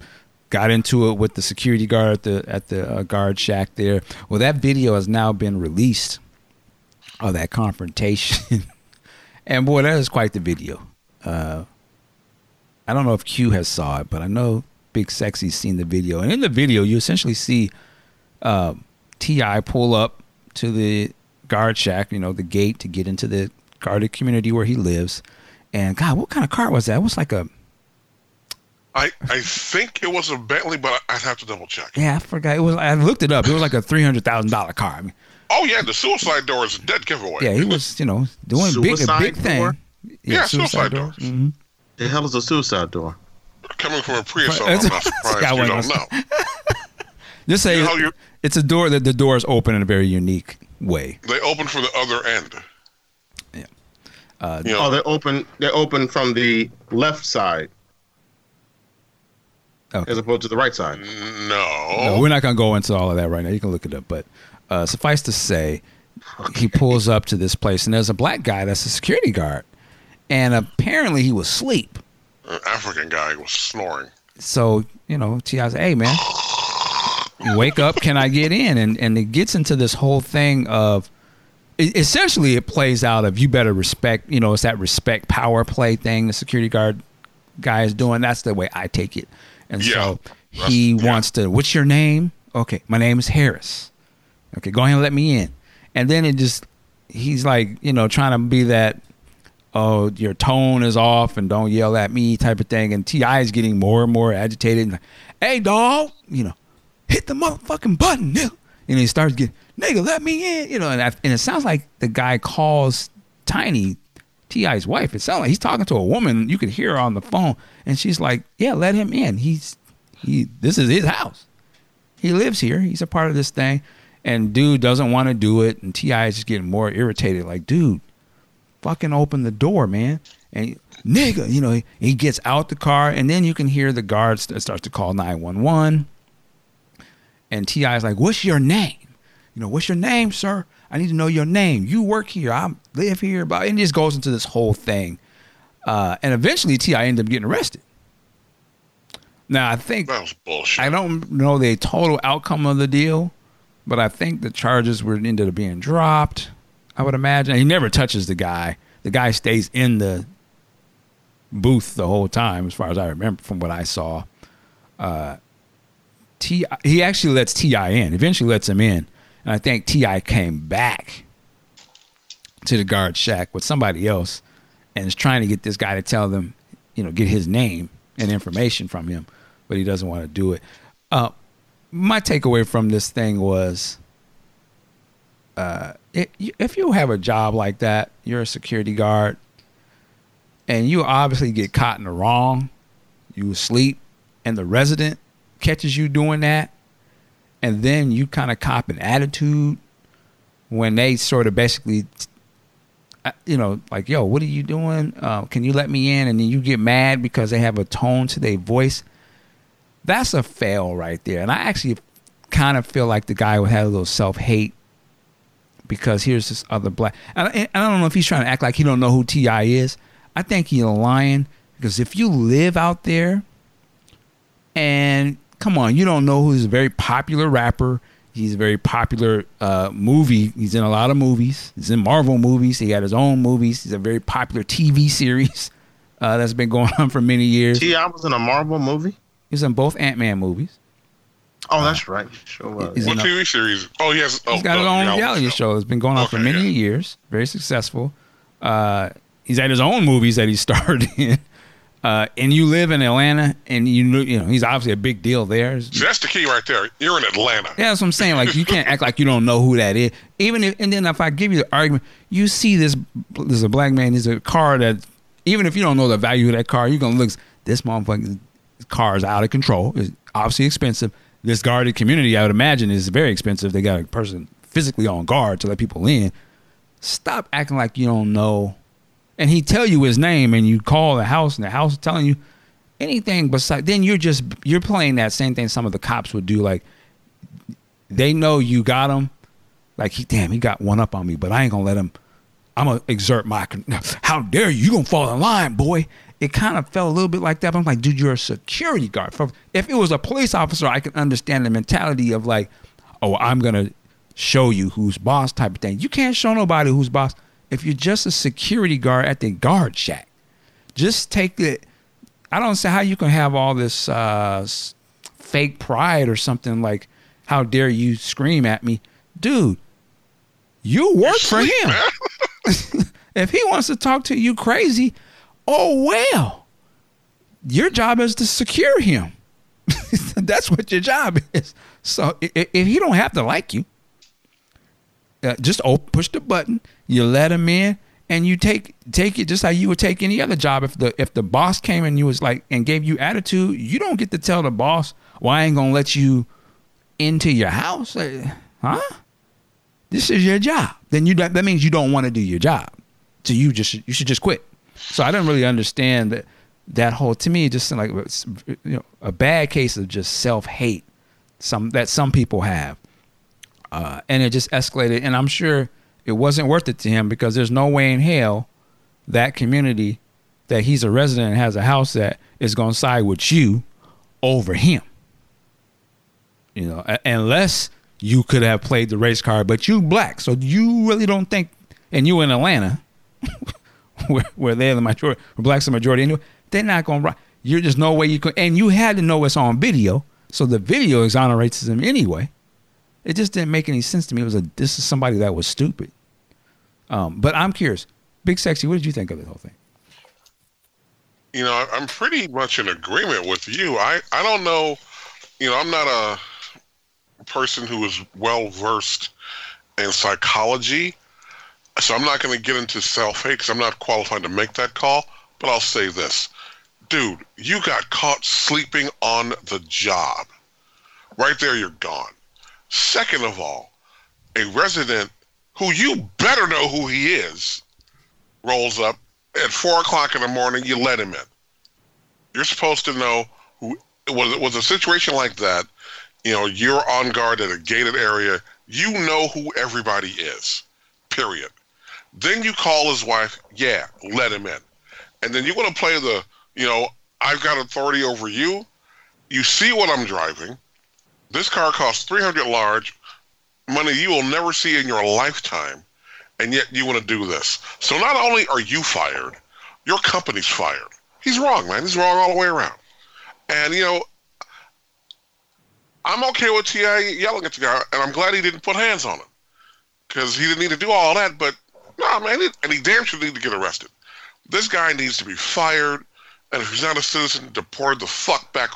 S1: Got into it with the security guard at the at the uh, guard shack there. Well, that video has now been released of that confrontation, and boy, that is quite the video. Uh, I don't know if Q has saw it, but I know Big Sexy's seen the video, and in the video, you essentially see uh, Ti pull up to the guard shack, you know, the gate to get into the guarded community where he lives. And God, what kind of car was that? It was like a
S3: I I think it was a Bentley, but I'd have to double check.
S1: yeah, I forgot. It was I looked it up. It was like a three hundred thousand dollar car. I mean,
S3: Oh yeah, the suicide door is a dead giveaway.
S1: yeah, he was you know doing big a
S2: Suicide
S1: big thing.
S2: door?
S3: Yeah, suicide doors.
S1: Mhm.
S2: The hell is a suicide door?
S3: Coming from a Prius,
S1: Right.
S3: I'm not surprised you don't know.
S1: Just say
S3: You know, you're-
S1: it's a door that the doors open in a very unique way.
S3: They open from the other end.
S1: Yeah. Uh,
S3: You know,
S2: Oh, they're open. They're open from the left side
S1: Okay.
S2: as opposed to the right side.
S3: no.
S1: No, we're not gonna go into all of that right now. You can look it up, but uh, suffice to say, he pulls up to this place, and there's a black guy that's a security guard, and apparently he was asleep.
S3: An African guy was snoring.
S1: So you know, Ti's, hey man, wake up! Can I get in? And and it gets into this whole thing of. Essentially, it plays out of you better respect. You know, it's that respect power play thing the security guard guy is doing. That's the way I take it. And
S3: Yeah.
S1: so he
S3: yeah.
S1: wants to. What's your name? Okay, my name is Harris. Okay, go ahead and let me in. And then it just he's like you know trying to be that oh your tone is off and don't yell at me type of thing. And Ti is getting more and more agitated. And like, hey dog, you know, hit the motherfucking button, nigga. And he starts getting nigga, let me in. You know, and, I, and it sounds like the guy calls Tiny. Ti's wife. It sounds like he's talking to a woman. You could hear her on the phone, and she's like, "Yeah, let him in. He's he. This is his house. He lives here. He's a part of this thing." And dude doesn't want to do it, and Ti is just getting more irritated. Like, dude, fucking open the door, man. And nigga, you know, he, he gets out the car, and then you can hear the guards start to call nine one one. And Ti is like, "What's your name? You know, what's your name, sir? I need to know your name. You work here. I live here." But and it just goes into this whole thing Uh, and eventually, Ti ended up getting arrested. Now I think
S3: That was bullshit.
S1: I don't know the total outcome of the deal, but I think the charges were ended up being dropped. I would imagine he never touches the guy. The guy stays in the booth the whole time, as far as I remember from what I saw. Uh, T he actually lets Ti in. Eventually, lets him in, and I think Ti came back to the guard shack with somebody else, and is trying to get this guy to tell them, you know, get his name and information from him, but he doesn't want to do it. Uh, my takeaway from this thing was, uh, if you have a job like that, you're a security guard, and you obviously get caught in the wrong, you sleep, and the resident catches you doing that, and then you kind of cop an attitude when they sort of basically uh, you know, like, yo, what are you doing? Uh, can you let me in? And then you get mad because they have a tone to their voice. That's a fail right there. And I actually kind of feel like the guy would have a little self hate because here's this other black. And I, I don't know if he's trying to act like he don't know who Ti is. I think he's lying because if you live out there, and come on, you don't know who's a very popular rapper. He's a very popular uh, movie. He's in a lot of movies. He's in Marvel movies. He had his own movies. He's a very popular TV series uh, that's been going on for many years.
S2: Ti was in a Marvel movie.
S1: He's in both Ant Man movies.
S2: Oh, that's right. Sure was.
S1: He's
S3: what
S1: in
S3: TV series? Oh, he has. Oh,
S1: He's got his
S3: the
S1: own reality show. It's been going on for many
S3: yeah.
S1: years. Very successful. Uh, he's had his own movies that he starred in. Uh, and you live in Atlanta, and you know, you know he's obviously a big deal there.
S3: See, that's the key right there. You're in Atlanta.
S1: Yeah, that's what I'm saying. Like you can't act like you don't know who that is. Even if, and then if I give you the argument, you see this, there's a black man, there's a car that, even if you don't know the value of that car, you're gonna look. This motherfucking car is out of control. It's obviously expensive. This guarded community, I would imagine, is very expensive. They got a person physically on guard to let people in. Stop acting like you don't know. And he tell you his name, and you call the house, and the house is telling you anything besides. Then you're just you're playing that same thing some of the cops would do, like they know you got him. Like he, damn, he got one up on me, but I ain't gonna let him. I'm gonna exert my. How dare you? You gonna fall in line, boy? It kind of felt a little bit like that. But I'm like, dude, you're a security guard. If it was a police officer, I can understand the mentality of like, oh, I'm gonna show you who's boss type of thing. You can't show nobody who's boss if you're just a security guard at the guard shack. Just take it. I don't see how you can have all this uh, fake pride or something like, how dare you scream at me, dude? You work for him. if he wants to talk to you crazy, oh well. Your job is to secure him. That's what your job is. So if he don't have to like you, uh, just op- push the button. You let him in, and you take take it just how you would take any other job. If the if the boss came and you was like and gave you attitude, you don't get to tell the boss, "Well, I ain't gonna let you into your house." Like, huh? This is your job. Then you that means you don't want to do your job. So you just you should just quit. So I didn't really understand that that whole to me just like you know a bad case of just self hate some that some people have uh, and it just escalated. And I'm sure it wasn't worth it to him because there's no way in hell that community that he's a resident and has a house that is going to side with you over him. You know, unless you could have played the race card, but you black, so you really don't think, and you in Atlanta, where, where they're the majority, where blacks the majority anyway, they're not going to. You're just no way you could, and you had to know it's on video, so the video exonerates him anyway. It just didn't make any sense to me. It was a this is somebody that was stupid. Um, but I'm curious, Big Sexy, what did you think of the whole thing?
S3: you know, I'm pretty much in agreement with you. I, I don't know, you know, I'm not a person who is well versed in psychology, so I'm not going to get into self hate because I'm not qualified to make that call. But I'll say this, dude, you got caught sleeping on the job. Right there, you're gone. Second of all, a resident who you better know who he is rolls up at four o'clock in the morning, you let him in. You're supposed to know who was was a situation like that. You know, you're on guard at a gated area. You know who everybody is. Period. Then you call his wife. Yeah, let him in. and then you want to play the, you know, I've got authority over you. You see what I'm driving. This car costs 300 large, money you will never see in your lifetime, and yet you want to do this. So not only are you fired, your company's fired. He's wrong, man. He's wrong all the way around. And you know, I'm okay with Ti yelling at the guy, and I'm glad he didn't put hands on him because he didn't need to do all that. But no, man, he, and he damn sure need to get arrested. This guy needs to be fired, and if he's not a citizen, deported the fuck back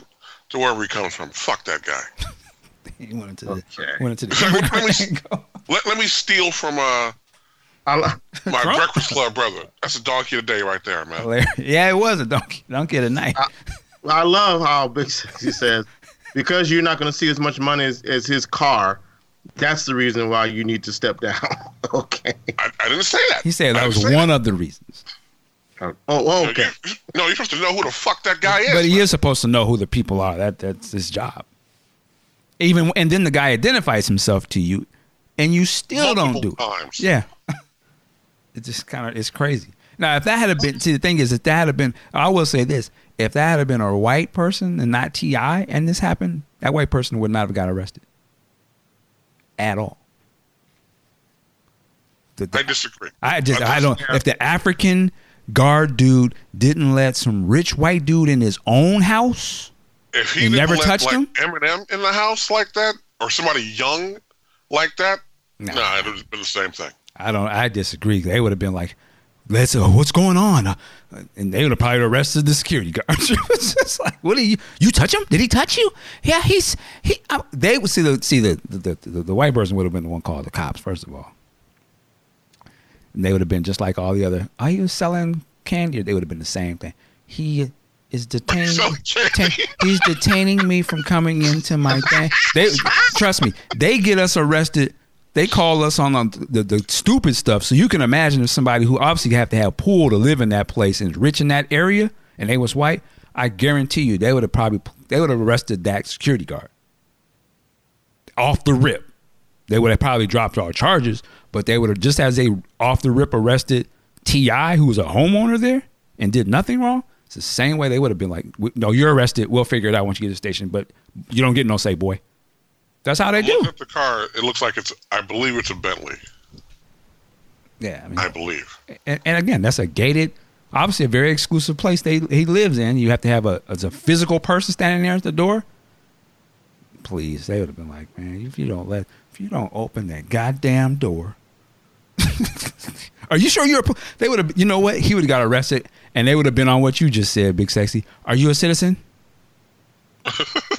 S3: to wherever he comes from. Fuck that guy.
S1: he went into
S2: Okay.
S1: the went into the
S3: let, me, let, let me steal from uh, my
S1: Trump?
S3: Breakfast Club brother. That's a donkey of the day right there, man.
S1: yeah, it was a donkey donkey of the night.
S2: I love how Big Sexy says because you're not going to see as much money as, as his car. That's the reason why you need to step down. okay.
S3: I, I didn't say that.
S1: He said that was
S3: say
S1: one of the reasons.
S2: Oh, oh, okay.
S3: You- no, you're supposed to know who the fuck that guy is.
S1: But he
S3: man.
S1: is supposed to know who the people are. That that's his job. Even and then the guy identifies himself to you, and you still don't do
S3: Multiple
S1: it. Yeah, it just kind of it's crazy. Now, if that had been, see, the thing is, if that had been, I will say this: if that had been a white person and not Ti, and this happened, that white person would not have got arrested at all. The- the-
S3: I disagree.
S1: I just
S3: I
S1: I don't. If the African guard dude didn't let some rich white dude in his own house,
S3: If he
S1: never
S3: let,
S1: touched
S3: like,
S1: him?
S3: Eminem in the house like that, or somebody young like that,
S1: Nah.
S3: nah, it would have been the same thing.
S1: I don't. I disagree. They would have been like, "Let's. Uh, what's going on?" Uh, and they would have probably arrested the security guard. it's just like, "What are you? You touch him? Did he touch you? Yeah, he's he." Uh, they would see the see the the, the the white person would have been the one called the cops first of all. And they would have been just like all the other. Are you selling candy? They would have been the same thing. He is detaining. Detain- he's detaining me from coming into my thing. They trust me. They get us arrested. They call us on the, the, the stupid stuff. So you can imagine if somebody who obviously have to have pool to live in that place and is rich in that area, and they was white. I guarantee you, they would have probably they would have arrested that security guard off the rip. They would have probably dropped all charges, but they would have just as they off the rip arrested Ti, who was a homeowner there and did nothing wrong. It's the same way they would have been like, "No, you're arrested. We'll figure it out once you get to the station, but you don't get no say, boy." That's how they
S3: I'm
S1: do.
S3: at the car. It looks like it's. I believe it's a Bentley.
S1: Yeah, I mean,
S3: I believe.
S1: and, and again, that's a gated, obviously a very exclusive place they he lives in. You have to have a as a physical person standing there at the door. Please, they would have been like, man, if you don't let, if you don't open that goddamn door. Are you sure you're? A, they would have. You know what? He would have got arrested, and they would have been on what you just said, Big Sexy. Are you a citizen?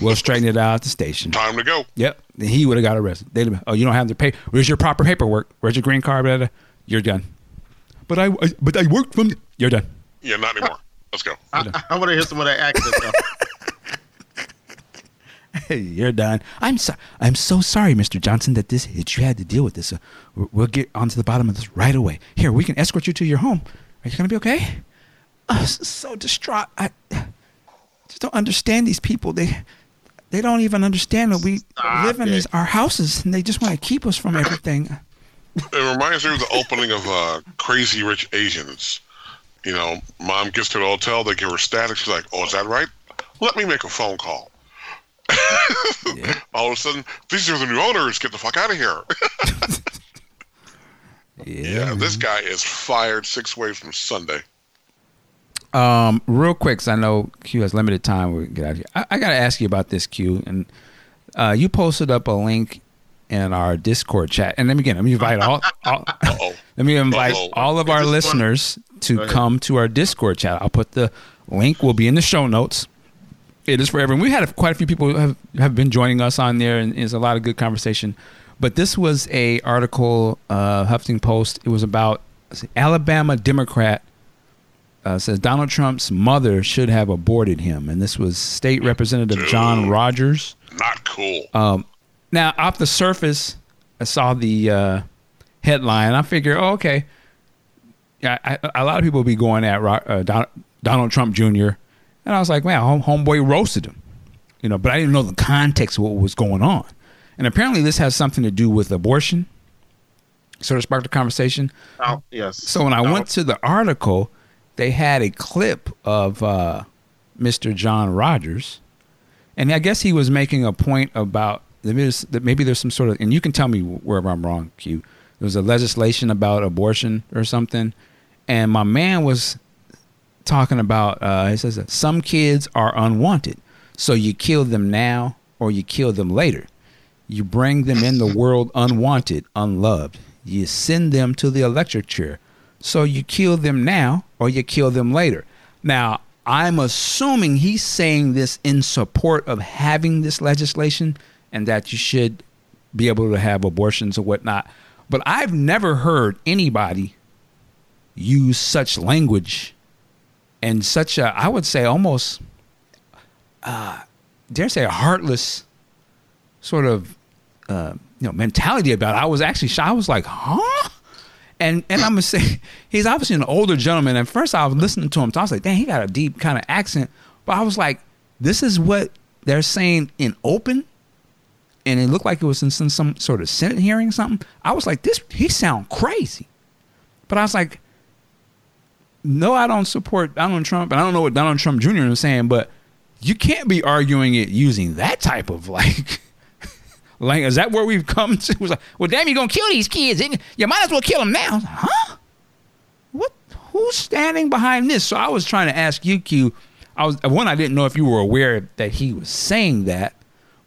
S1: We'll straighten it out at the station.
S3: Time to go.
S1: Yep. Then he would have got arrested. They'd have been, oh, you don't have the pay. Where's your proper paperwork? Where's your green card? Blah, blah, blah. You're done. But I, I- but I worked from. You're done.
S3: Yeah, not anymore. Let's go.
S2: I, I want to hear some of that accent. Though.
S1: Hey, you're done. I'm so, I'm so sorry, Mr. Johnson, that this that you had to deal with this. Uh, we'll- we'll get onto the bottom of this right away. Here, we can escort you to your home. Are you gonna be okay? I'm so distraught. I just don't understand these people. They they don't even understand that we
S2: Stop
S1: live in
S2: it.
S1: these our houses, and they just want to keep us from everything.
S3: It reminds me of the opening of uh, Crazy Rich Asians. You know, mom gets to the hotel, they give her static. She's like, "Oh, is that right? Let me make a phone call."
S1: Yeah.
S3: All of a sudden, these are the new owners. Get the fuck out of here. yeah, this guy is fired six ways from Sunday.
S1: Um, real quick, 'cause I know Q has limited time. We get out of here. I, I got to ask you about this Q, and uh, you posted up a link in our Discord chat. And then again, let me invite all, all let me invite
S3: Uh-oh.
S1: all of our
S2: This one-
S1: listeners to come to our Discord chat. I'll put the link. Will be in the show notes. It is for everyone. We had quite a few people have have been joining us on there, and it's a lot of good conversation. But this was a article, uh, Huffington Post. It was about Alabama Democrat uh, says Donald Trump's mother should have aborted him, and this was State Representative John Rogers.
S3: Not cool.
S1: Um, now, off the surface, I saw the uh, headline. I figure, oh, okay. Yeah, I, a lot of people will be going at uh, Don, Donald Trump Jr. And I was like, man, home, homeboy roasted him, you know. But I didn't know the context of what was going on. And apparently, this has something to do with abortion. Sort of sparked a conversation.
S2: Oh, yes.
S1: So when I went to the article, they had a clip of uh, Mr. John Rogers, and I guess he was making a point about there's, maybe there's some sort of, and you can tell me wherever I'm wrong, Q. There was a legislation about abortion or something, and my man was talking about. Uh, he says that some kids are unwanted, so you kill them now or you kill them later. You bring them in the world unwanted, unloved. You send them to the electric chair. So you kill them now or you kill them later. Now, I'm assuming he's saying this in support of having this legislation and that you should be able to have abortions or whatnot. But I've never heard anybody use such language and such a, I would say almost, uh, dare say, a heartless sort of, uh, you know, mentality about it. I was actually, I was like, huh? And and I'm gonna say he's obviously an older gentleman. And first I was listening to him, so I was like, dang, he got a deep kind of accent. But I was like, this is what they're saying in open. And it looked like it was in some, some sort of Senate hearing or something. I was like, this he sound crazy. But I was like, no, I don't support Donald Trump, and I don't know what Donald Trump Jr. is saying, but you can't be arguing it using that type of like like, is that where we've come to? It was like, well, damn, you're gonna kill these kids. You might as well kill them now, huh? What? Who's standing behind this? So I was trying to ask you, Q. I was one. I didn't know if you were aware that he was saying that,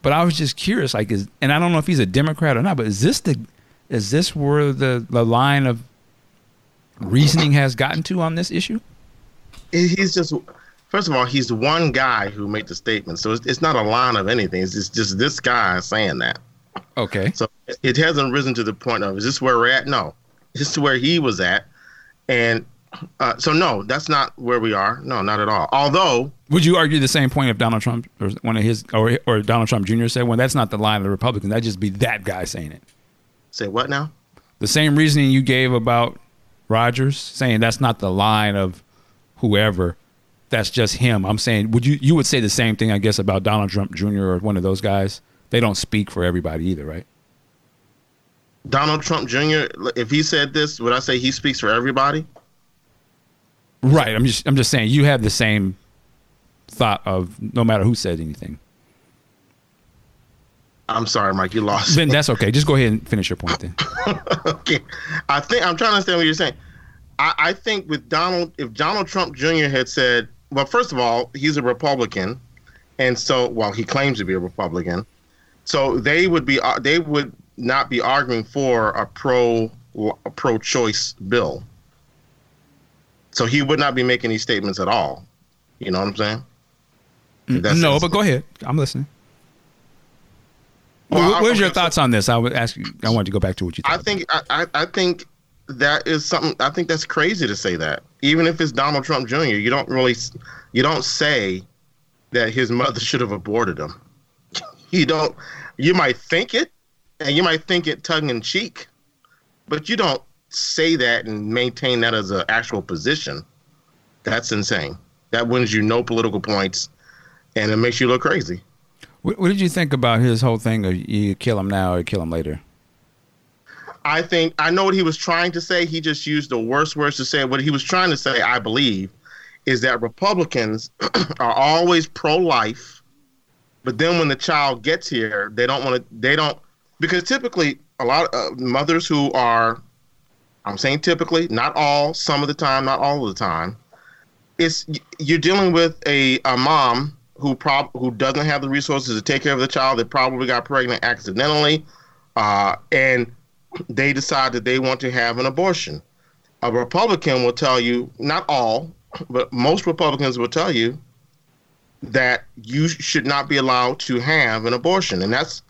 S1: but I was just curious. Like, is and I don't know if he's a Democrat or not. But is this the is this where the the line of reasoning has gotten to on this issue?
S2: He's just first of all, he's the one guy who made the statement, so it's, it's not a line of anything. It's just, just this guy saying that.
S1: Okay.
S2: So it hasn't risen to the point of is this where we're at? No, this is where he was at, and uh, so no, that's not where we are. No, not at all. Although,
S1: would you argue the same point if Donald Trump or one of his or or Donald Trump Jr. said, "Well, that's not the line of the Republicans. That'd just be that guy saying it."
S2: Say what now?
S1: The same reasoning you gave about Rogers, saying that's not the line of whoever. That's just him. I'm saying, would you you would say the same thing, I guess, about Donald Trump Jr. or one of those guys? they don't speak for everybody either, right?
S2: Donald Trump Jr. If he said this, would I say he speaks for everybody?
S1: Right. I'm just I'm just saying you have the same thought of no matter who said anything.
S2: I'm sorry, Mike. You lost.
S1: Then that's okay. Just go ahead and finish your point then.
S2: okay. I think I'm trying to understand what you're saying. I, I think with Donald, if Donald Trump Jr. had said, well, first of all, he's a Republican, and so well, he claims to be a Republican. So they would be uh, they would not be arguing for a pro a pro choice bill. So he would not be making these statements at all. You know what I'm saying?
S1: That's no, but go ahead. I'm listening. Well, well where's your thoughts on this? I would ask you. I wanted to go back to what you.
S2: I think. I, I think that is something. I think that's crazy to say that. Even if it's Donald Trump Jr., you don't really, you don't say that his mother should have aborted him you don't you might think it and you might think it tongue in cheek but you don't say that and maintain that as an actual position that's insane that wins you no political points and it makes you look crazy
S1: what, what did you think about his whole thing of you kill him now or kill him later
S2: i think i know what he was trying to say he just used the worst words to say what he was trying to say i believe is that republicans are always pro-life but then when the child gets here, they don't want to. They don't because typically a lot of mothers who are, I'm saying typically, not all, some of the time, not all of the time, it's you're dealing with a, a mom who prob who doesn't have the resources to take care of the child. They probably got pregnant accidentally, uh, and they decide that they want to have an abortion. A Republican will tell you, not all, but most Republicans will tell you that you should not be allowed to have an abortion, and that's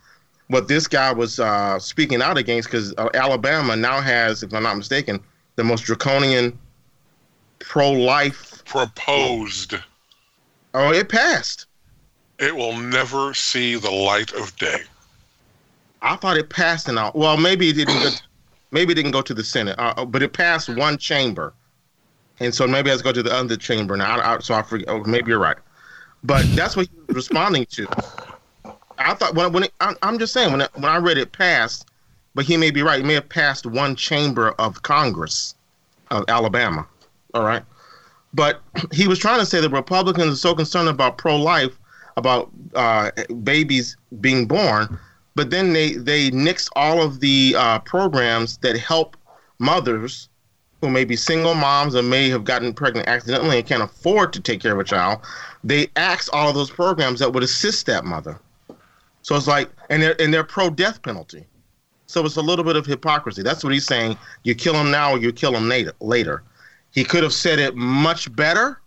S2: what this guy was uh, speaking out against. Because uh, Alabama now has, if I'm not mistaken, the most draconian pro-life
S3: proposed.
S2: Oh, it passed.
S3: It will never see the light of day.
S2: I thought it passed all. Well, maybe it didn't. go, maybe it didn't go to the Senate, uh, but it passed one chamber, and so maybe it has to go to the other chamber now. I, I, so I forget. Oh, maybe you're right. But that's what he was responding to. I thought when when it, I'm just saying when it, when I read it passed, but he may be right. It may have passed one chamber of Congress of Alabama. All right, But he was trying to say that Republicans are so concerned about pro-life, about uh, babies being born, but then they they nix all of the uh, programs that help mothers who may be single moms or may have gotten pregnant accidentally and can't afford to take care of a child. They axe all of those programs that would assist that mother. So it's like, and they're and they're pro death penalty. So it's a little bit of hypocrisy. That's what he's saying. You kill him now or you kill him later. Later, he could have said it much better,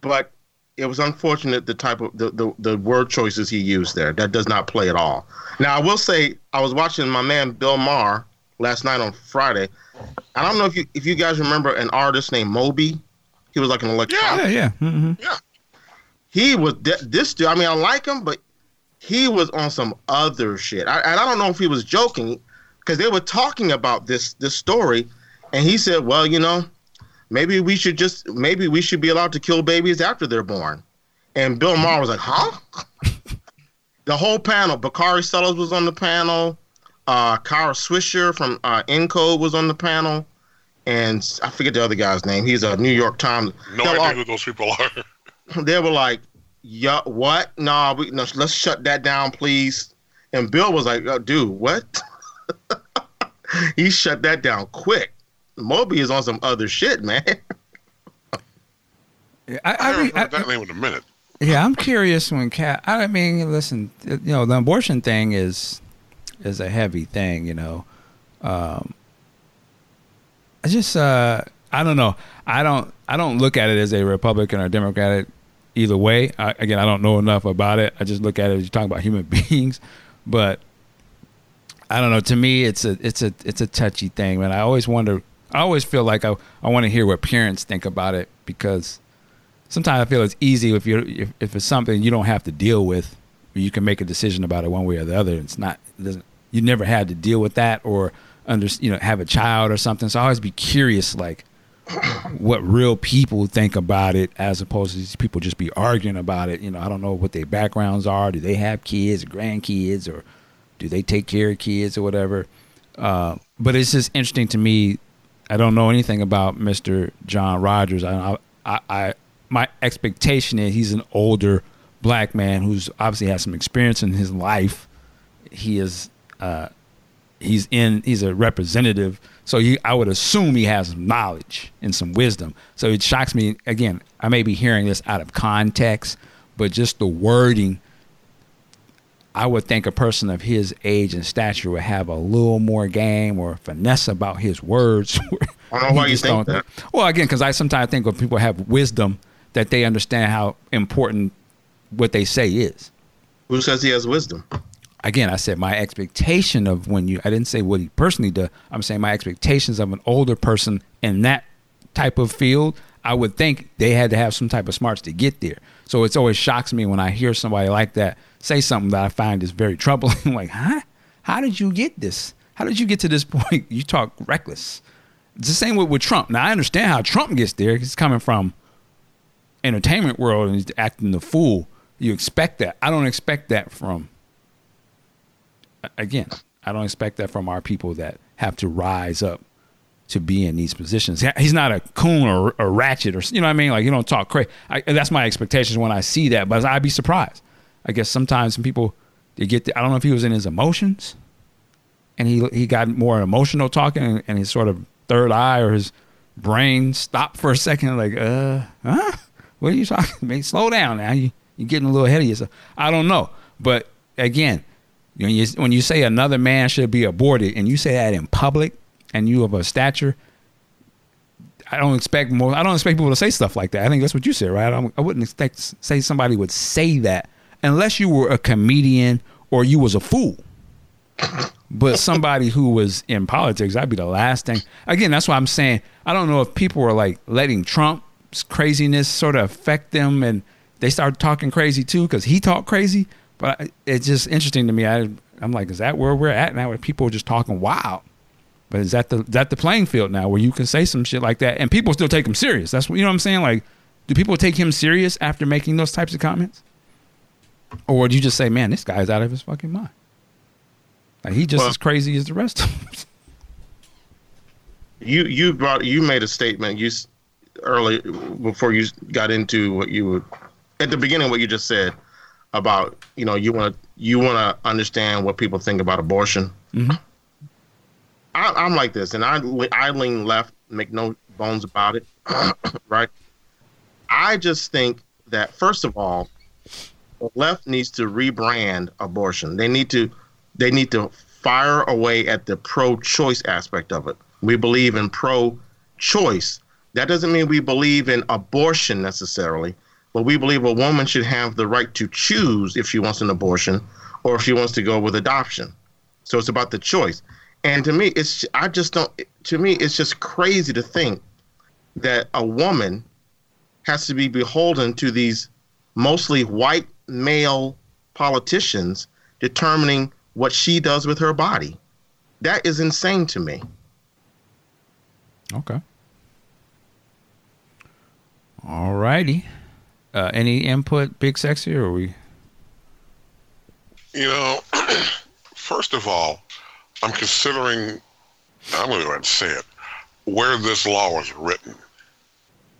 S2: but it was unfortunate the type of the, the, the word choices he used there. That does not play at all. Now I will say I was watching my man Bill Maher last night on Friday. I don't know if you if you guys remember an artist named Moby. He was like an electronic.
S1: Yeah, yeah. Mm-hmm.
S3: Yeah.
S2: He was this dude. I mean, I like him, but he was on some other shit. I, and I don't know if he was joking because they were talking about this this story, and he said, "Well, you know, maybe we should just maybe we should be allowed to kill babies after they're born." And Bill Maher was like, "Huh?" the whole panel. Bakari Sellers was on the panel. Uh, Kara Swisher from uh, Recode was on the panel, and I forget the other guy's name. He's a New York Times.
S3: No idea
S2: all-
S3: who those people are.
S2: they were like, "Yeah, what? Nah, we no, let's shut that down, please." And Bill was like, oh, "Dude, what?" he shut that down quick. Moby is on some other shit, man.
S1: I,
S3: I
S1: I,
S3: haven't
S1: re- I,
S3: that name in a minute.
S1: yeah, I'm curious when cat. I mean, listen, you know, the abortion thing is is a heavy thing. You know, um, I just uh, I don't know. I don't I don't look at it as a Republican or Democratic either way. I, again, I don't know enough about it. I just look at it as you're talking about human beings, but I don't know. To me, it's a it's a it's a touchy thing, man. I always wonder. I always feel like I I want to hear what parents think about it because sometimes I feel it's easy if you if, if it's something you don't have to deal with, you can make a decision about it one way or the other. It's not it doesn't you never had to deal with that or under you know have a child or something. So I always be curious like what real people think about it as opposed to these people just be arguing about it. You know, I don't know what their backgrounds are. Do they have kids, grandkids, or do they take care of kids or whatever? Uh, but it's just interesting to me. I don't know anything about Mr. John Rogers. I, I, I, my expectation is he's an older black man who's obviously has some experience in his life. He is, uh, he's in, he's a representative. So you, I would assume he has knowledge and some wisdom. So it shocks me. Again, I may be hearing this out of context, but just the wording I would think a person of his age and stature would have a little more game or finesse about his words.
S2: I don't know why you think that.
S1: Well, again, because I sometimes think when people have wisdom, that they understand how important what they say is.
S2: Who says he has wisdom?
S1: Again, I said my expectation of when you, I didn't say what he personally does. I'm saying my expectations of an older person in that type of field. I would think they had to have some type of smarts to get there. So it's always shocks me when I hear somebody like that say something that I find is very troubling. like, huh? How did you get this? How did you get to this point? You talk reckless. It's the same with, with Trump. Now I understand how Trump gets there. He's coming from entertainment world and he's acting the fool. You expect that. I don't expect that from again, I don't expect that from our people that have to rise up to be in these positions. He's not a coon or a ratchet or you know what I mean. Like you don't talk crazy. That's my expectations when I see that. But I'd be surprised. I guess sometimes some people they get. The, I don't know if he was in his emotions, and he he got more emotional talking, and, and his sort of third eye or his brain stopped for a second. Like, uh, huh? What are you talking? Man, slow down now. You you're getting a little ahead of yourself. I don't know, but again, when you when you say another man should be aborted, and you say that in public, and you of a stature, I don't expect more. I don't expect people to say stuff like that. I think that's what you said, right? I, I wouldn't expect say somebody would say that unless you were a comedian or you was a fool. But somebody who was in politics, that'd be the last thing. Again, that's why I'm saying I don't know if people are like letting Trump's craziness sort of affect them, and they start talking crazy too because he talked crazy. But it's just interesting to me. I I'm like, is that where we're at now? Where people are just talking wild? But is that the is that the playing field now where you can say some shit like that and people still take him serious? That's what you know what I'm saying. Like, do people take him serious after making those types of comments, or do you just say, man, this guy's out of his fucking mind? Like he just
S2: Well-
S1: as crazy as the rest of them.
S2: You you brought you made a statement. You s- early before you got into what you would at the beginning what you just said about you know you want to you want to understand what people think about abortion.
S1: Mm-hmm.
S2: I, am like this, and I I lean left, make no bones about it, right? I just think that first of all, the left needs to rebrand abortion. They need to they need to fire away at the pro-choice aspect of it. We believe in pro-choice. That doesn't mean we believe in abortion necessarily, but we believe a woman should have the right to choose if she wants an abortion or if she wants to go with adoption. So it's about the choice. And to me, it's I just don't. To me, it's just crazy to think that a woman has to be beholden to these mostly white male politicians determining what she does with her body. That is insane to me.
S1: Okay. All righty. Uh, any input, Big Sexy, or we?
S3: You know, first of all, I'm considering, I'm going to go ahead and say it, where this law was written.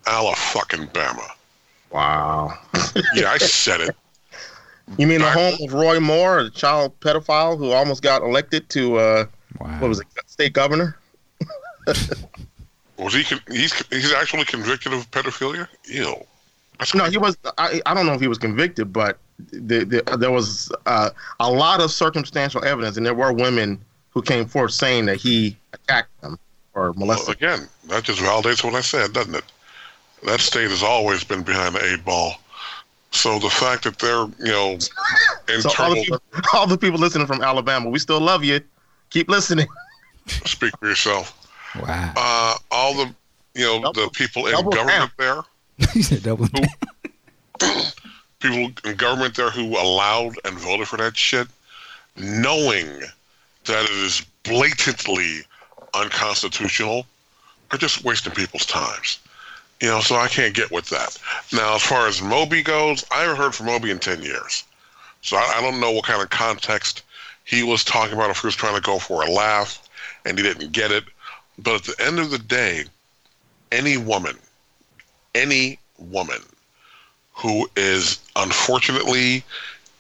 S3: Allah fucking Bama.
S2: Wow.
S3: yeah, I said it.
S2: You mean the home of Roy Moore, the child pedophile who almost got elected to uh, wow. what was it, state governor?
S3: was he? He's he's actually convicted of pedophilia. Ew.
S2: no, he was. I, I don't know if he was convicted, but the, the, there was uh, a lot of circumstantial evidence, and there were women who came forth saying that he attacked them or molested.
S3: Well, again, that just validates what I said, doesn't it? That state has always been behind the eight ball. So the fact that they're, you know, in so
S2: trouble. All the, people, all the people listening from Alabama, we still love you. Keep listening.
S3: Speak for yourself.
S1: Wow.
S3: Uh, all the, you know, double, the people in government there.
S1: he said double.
S3: Who, people in government there who allowed and voted for that shit, knowing that it is blatantly unconstitutional, are just wasting people's times. You know, so I can't get with that. Now, as far as Moby goes, I haven't heard from Moby in 10 years. So I, I don't know what kind of context he was talking about, if he was trying to go for a laugh and he didn't get it. But at the end of the day, any woman, any woman who is unfortunately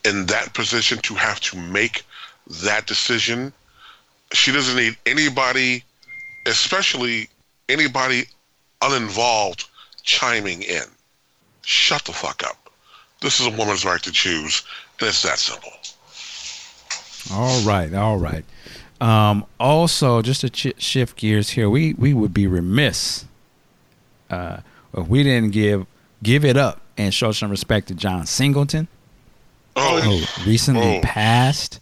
S3: in that position to have to make that decision, she doesn't need anybody, especially anybody uninvolved chiming in. Shut the fuck up. This is a woman's right to choose, and it's that simple.
S1: All right, all right. Um, also, just to ch- shift gears here, we we would be remiss uh, if we didn't give give it up and show some respect to John Singleton,
S3: oh.
S1: who recently oh. passed.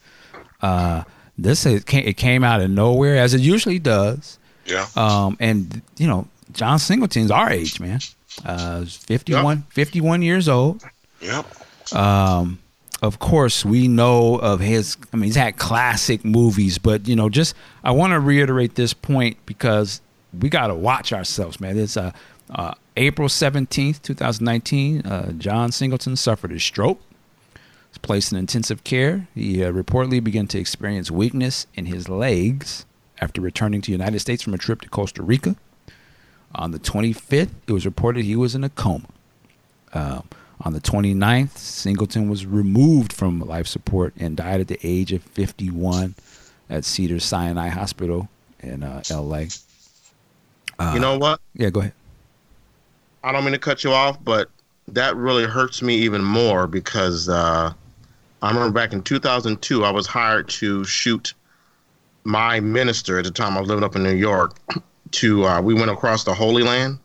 S1: Uh, this it came, it came out of nowhere, as it usually does.
S3: Yeah.
S1: Um, and you know, John Singleton's our age, man. Uh, 51, yep. 51 years old.
S3: Yep.
S1: Um, of course, we know of his. I mean, he's had classic movies, but you know, just I want to reiterate this point because we got to watch ourselves, man. It's uh, uh, April seventeenth, two thousand nineteen. Uh, John Singleton suffered a stroke. Was placed in intensive care. He uh, reportedly began to experience weakness in his legs after returning to the United States from a trip to Costa Rica. On the 25th, it was reported he was in a coma. Uh, on the 29th, Singleton was removed from life support and died at the age of 51 at Cedars Sinai Hospital in uh, L.A.
S2: Uh, you know what?
S1: Yeah, go ahead.
S2: I don't mean to cut you off, but that really hurts me even more because uh, I remember back in 2002, I was hired to shoot my minister at the time I was living up in New York to uh, we went across the Holy Land,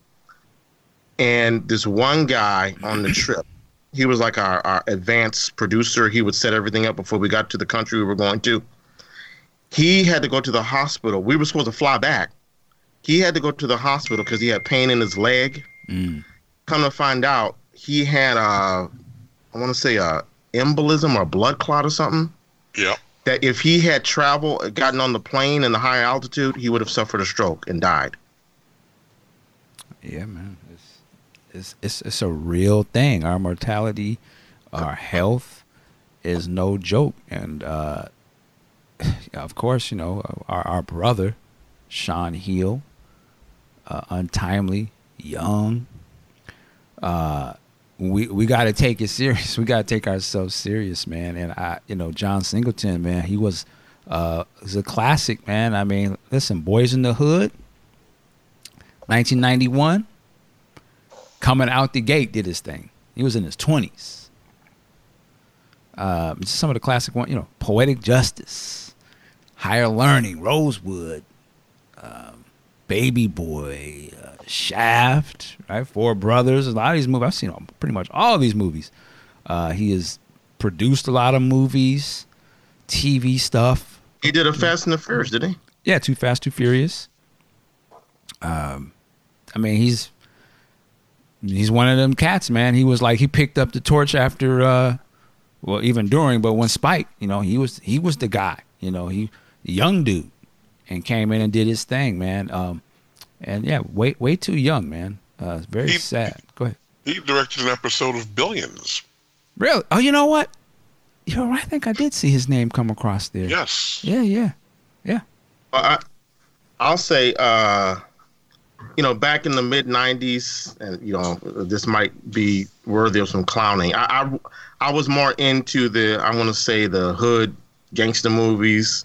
S2: and this one guy on the trip, he was like our, our advanced producer. He would set everything up before we got to the country we were going to. He had to go to the hospital. We were supposed to fly back. He had to go to the hospital because he had pain in his leg. Mm. Come to find out, he had a, I want to say a embolism or a blood clot or something.
S3: Yeah
S2: that if he had traveled, gotten on the plane in the high altitude, he would have suffered a stroke and died.
S1: Yeah, man, it's it's it's, it's a real thing. Our mortality, our health, is no joke, and uh, of course, you know our our brother, Sean Heal, uh, untimely young. Uh, we we got to take it serious. We got to take ourselves serious, man. And I, you know, John Singleton, man, he was uh, was a classic, man. I mean, listen, Boyz n the Hood, 1991, coming out the gate, did his thing. He was in his 20s. Uh, some of the classic one, you know, Poetic Justice, Higher Learning, Rosewood, um, Baby Boy, uh, Shaft, right? Four Brothers. A lot of these movies, I've seen pretty much all of these movies. Uh, he has produced a lot of movies, TV stuff.
S2: He did a Fast and the Furious, did he?
S1: Yeah, Too Fast, Too Furious. Um, I mean, he's he's one of them cats, man. He was like he picked up the torch after, uh, well, even during, but when Spike, you know, he was he was the guy, you know, he young dude, and came in and did his thing, man. Um, and yeah, way way too young, man. Uh, very he, sad. Go ahead.
S3: He directed an episode of Billions.
S1: Really? Oh, you know what? You know, I think I did see his name come across there.
S3: Yes.
S1: Yeah, yeah, yeah.
S2: Well, I, I'll say, uh, you know, back in the mid '90s, and you know, this might be worthy of some clowning. I, I, I was more into the, I want to say, the hood gangster movies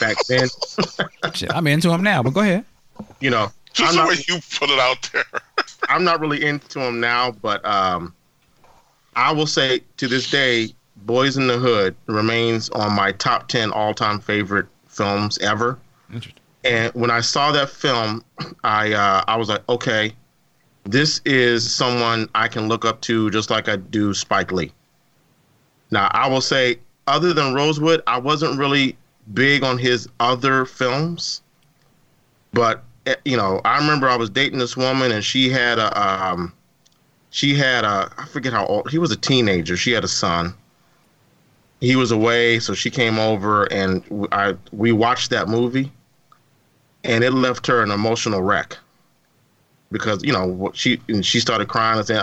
S2: back then.
S1: I'm into them now, but go ahead.
S2: You know,
S3: just
S2: I'm
S3: the
S2: not,
S3: way you put it out there.
S2: I'm not really into him now, but um, I will say to this day, Boyz n the Hood remains on my top ten all-time favorite films ever.
S1: Interesting.
S2: And when I saw that film, I uh, I was like, okay, this is someone I can look up to, just like I do Spike Lee. Now, I will say, other than Rosewood, I wasn't really big on his other films, but you know, I remember I was dating this woman, and she had a um, she had a I forget how old he was a teenager. She had a son. He was away, so she came over, and I we watched that movie and it left her an emotional wreck because you know she and she started crying and saying,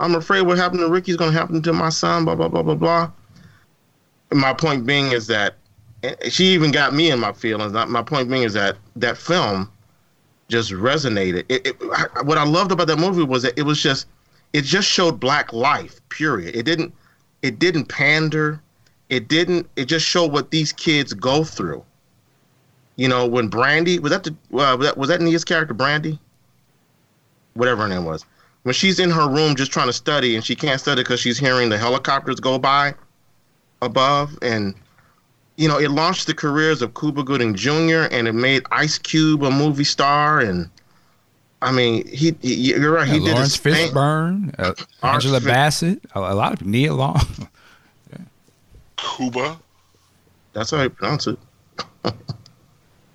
S2: "I'm afraid what happened to Ricky is going to happen to my son." Blah blah blah blah blah. My point being is that she even got me in my feelings. My point being is that that film just resonated. It, it, what I loved about that movie was that it was just it just showed black life. Period. It didn't it didn't pander. It didn't. It just showed what these kids go through you know, when Brandy was that the uh, was that was that Nia's character Brandy, whatever her name was, when she's in her room just trying to study and she can't study because she's hearing the helicopters go by above, and you know, it launched the careers of Cuba Gooding Jr. and it made Ice Cube a movie star, and I mean, he, he you're right, he
S1: yeah,
S2: did
S1: Laurence Fishburne, uh, Angela Bassett, a, a, lot of Nia Long.
S3: yeah. Cuba.
S2: That's how you pronounce it.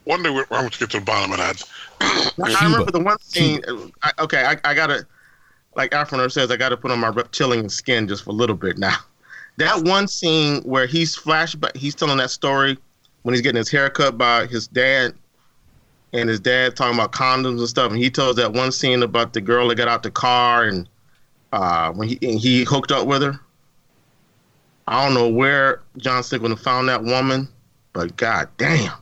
S3: one day we're, I'm going to get to the bottom of that.
S2: I remember the one scene. I, okay, I, I gotta, like Afroner says, I gotta put on my reptilian skin just for a little bit now. That one scene where he's flashback, he's telling that story when he's getting his hair cut by his dad, and his dad talking about condoms and stuff, and he tells that one scene about the girl that got out the car and uh, when he he hooked up with her. I don't know where John Singleton found that woman, but god damn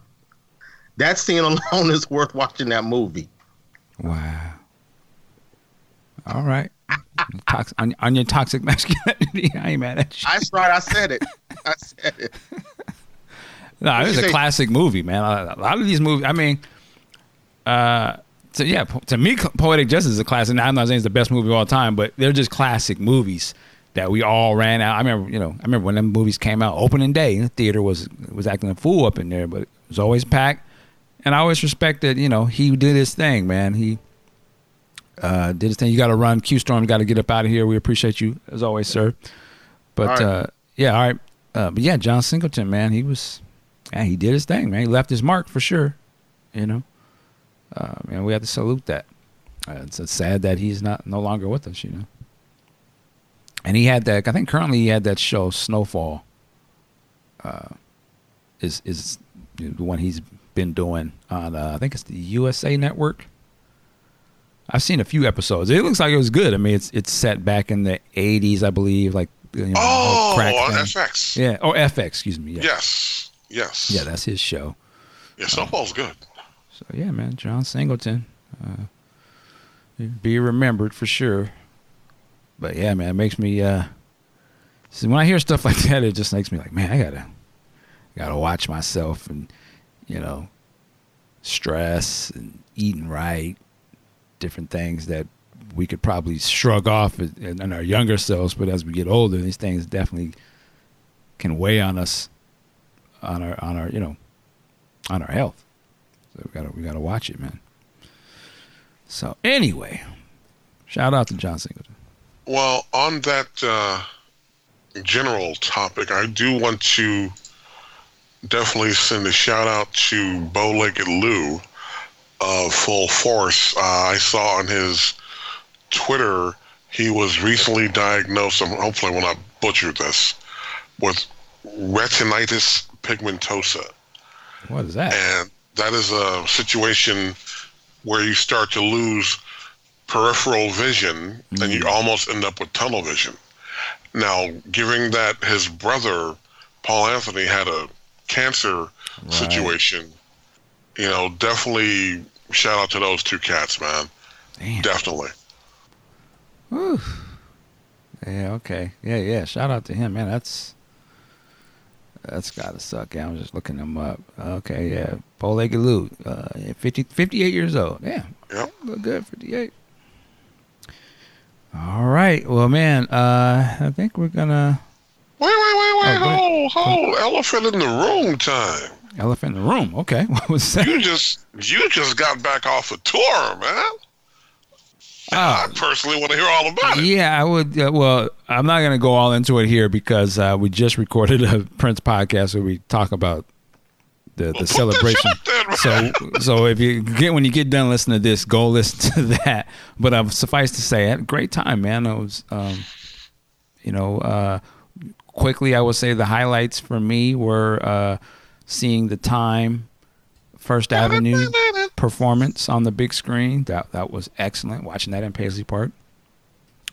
S2: that scene alone is worth watching that movie.
S1: Wow. All right. Tox- on, on, your toxic masculinity, I ain't mad at you.
S2: That's right. I said it. I said it.
S1: no, it was a say? classic movie, man. A lot of these movies, I mean, uh, so yeah, to me, Poetic Justice is a classic. Now, I'm not saying it's the best movie of all time, but they're just classic movies that we all ran out. I remember, you know, I remember when them movies came out, opening day, the theater was was acting a fool up in there, but it was always packed and I always respected, you know, he did his thing, man. He uh, did his thing. You got to run. Q Storm got to get up out of here. We appreciate you as always, sir. But right. uh, yeah, all right. Uh, but yeah, John Singleton, man, he was, yeah, he did his thing, man. He left his mark for sure. You know, uh, man, we have to salute that. Uh, it's, it's sad that he's not no longer with us. You know, and he had that. I think currently he had that show Snowfall. Uh, is is the one he's been doing on uh, I think it's the USA Network. I've seen a few episodes. It looks like it was good. I mean, it's it's set back in the '80s, I believe. Like
S3: you know, oh, on FX.
S1: Yeah. Oh, FX. Excuse me.
S3: Yeah. Yes. Yes.
S1: Yeah, that's his show.
S3: Yeah, Snowfall's um, good.
S1: So yeah, man, John Singleton. Uh, be remembered for sure. But yeah, man, it makes me. uh see, when I hear stuff like that, it just makes me like, man, I gotta, gotta watch myself and, you know, stress and eating right, different things that we could probably shrug off in, our younger selves, but as we get older, these things definitely can weigh on us, on our on our you know, on our health. So we gotta we gotta watch it, man. So anyway, shout out to John Singleton.
S3: Well, on that uh, general topic, I do want to definitely send a shout out to Bow-Legged Lou of Full Force. Uh, I saw on his Twitter he was recently diagnosed. I'm hopefully I will not butcher this with retinitis pigmentosa.
S1: What is that?
S3: And that is a situation where you start to lose peripheral vision mm. and you mm. almost end up with tunnel vision. Now, given that his brother, Paul Anthony, had a cancer right. situation, you know, definitely shout out to those two cats, man. Damn. Definitely.
S1: Whew. Yeah, okay. Yeah, yeah. Shout out to him, man. That's that's gotta suck. Yeah, I was just looking him up. Okay, yeah. Paul Lou, uh 50, 58 years old. Yeah.
S3: Yep.
S1: Look good, 58. All right. Well, man, uh I think we're gonna
S3: Wait, wait, wait, wait, oh, hold, hold. Elephant in the room time.
S1: Elephant in the room. Okay. What was that?
S3: You just you just got back off a tour, man. Ah. I personally want to hear all about it.
S1: Yeah, I would. Uh, well, I'm not going to go all into it here because uh, we just recorded a Prince podcast where we talk about the, the well, celebration. so, so if you get when you get done listening to this, go listen to that. But uh, suffice to say, I had a great time, man. I was, um, you know, uh, quickly, I would say the highlights for me were uh, seeing the time, First Avenue performance on the big screen. That that was excellent. Watching that in Paisley Park.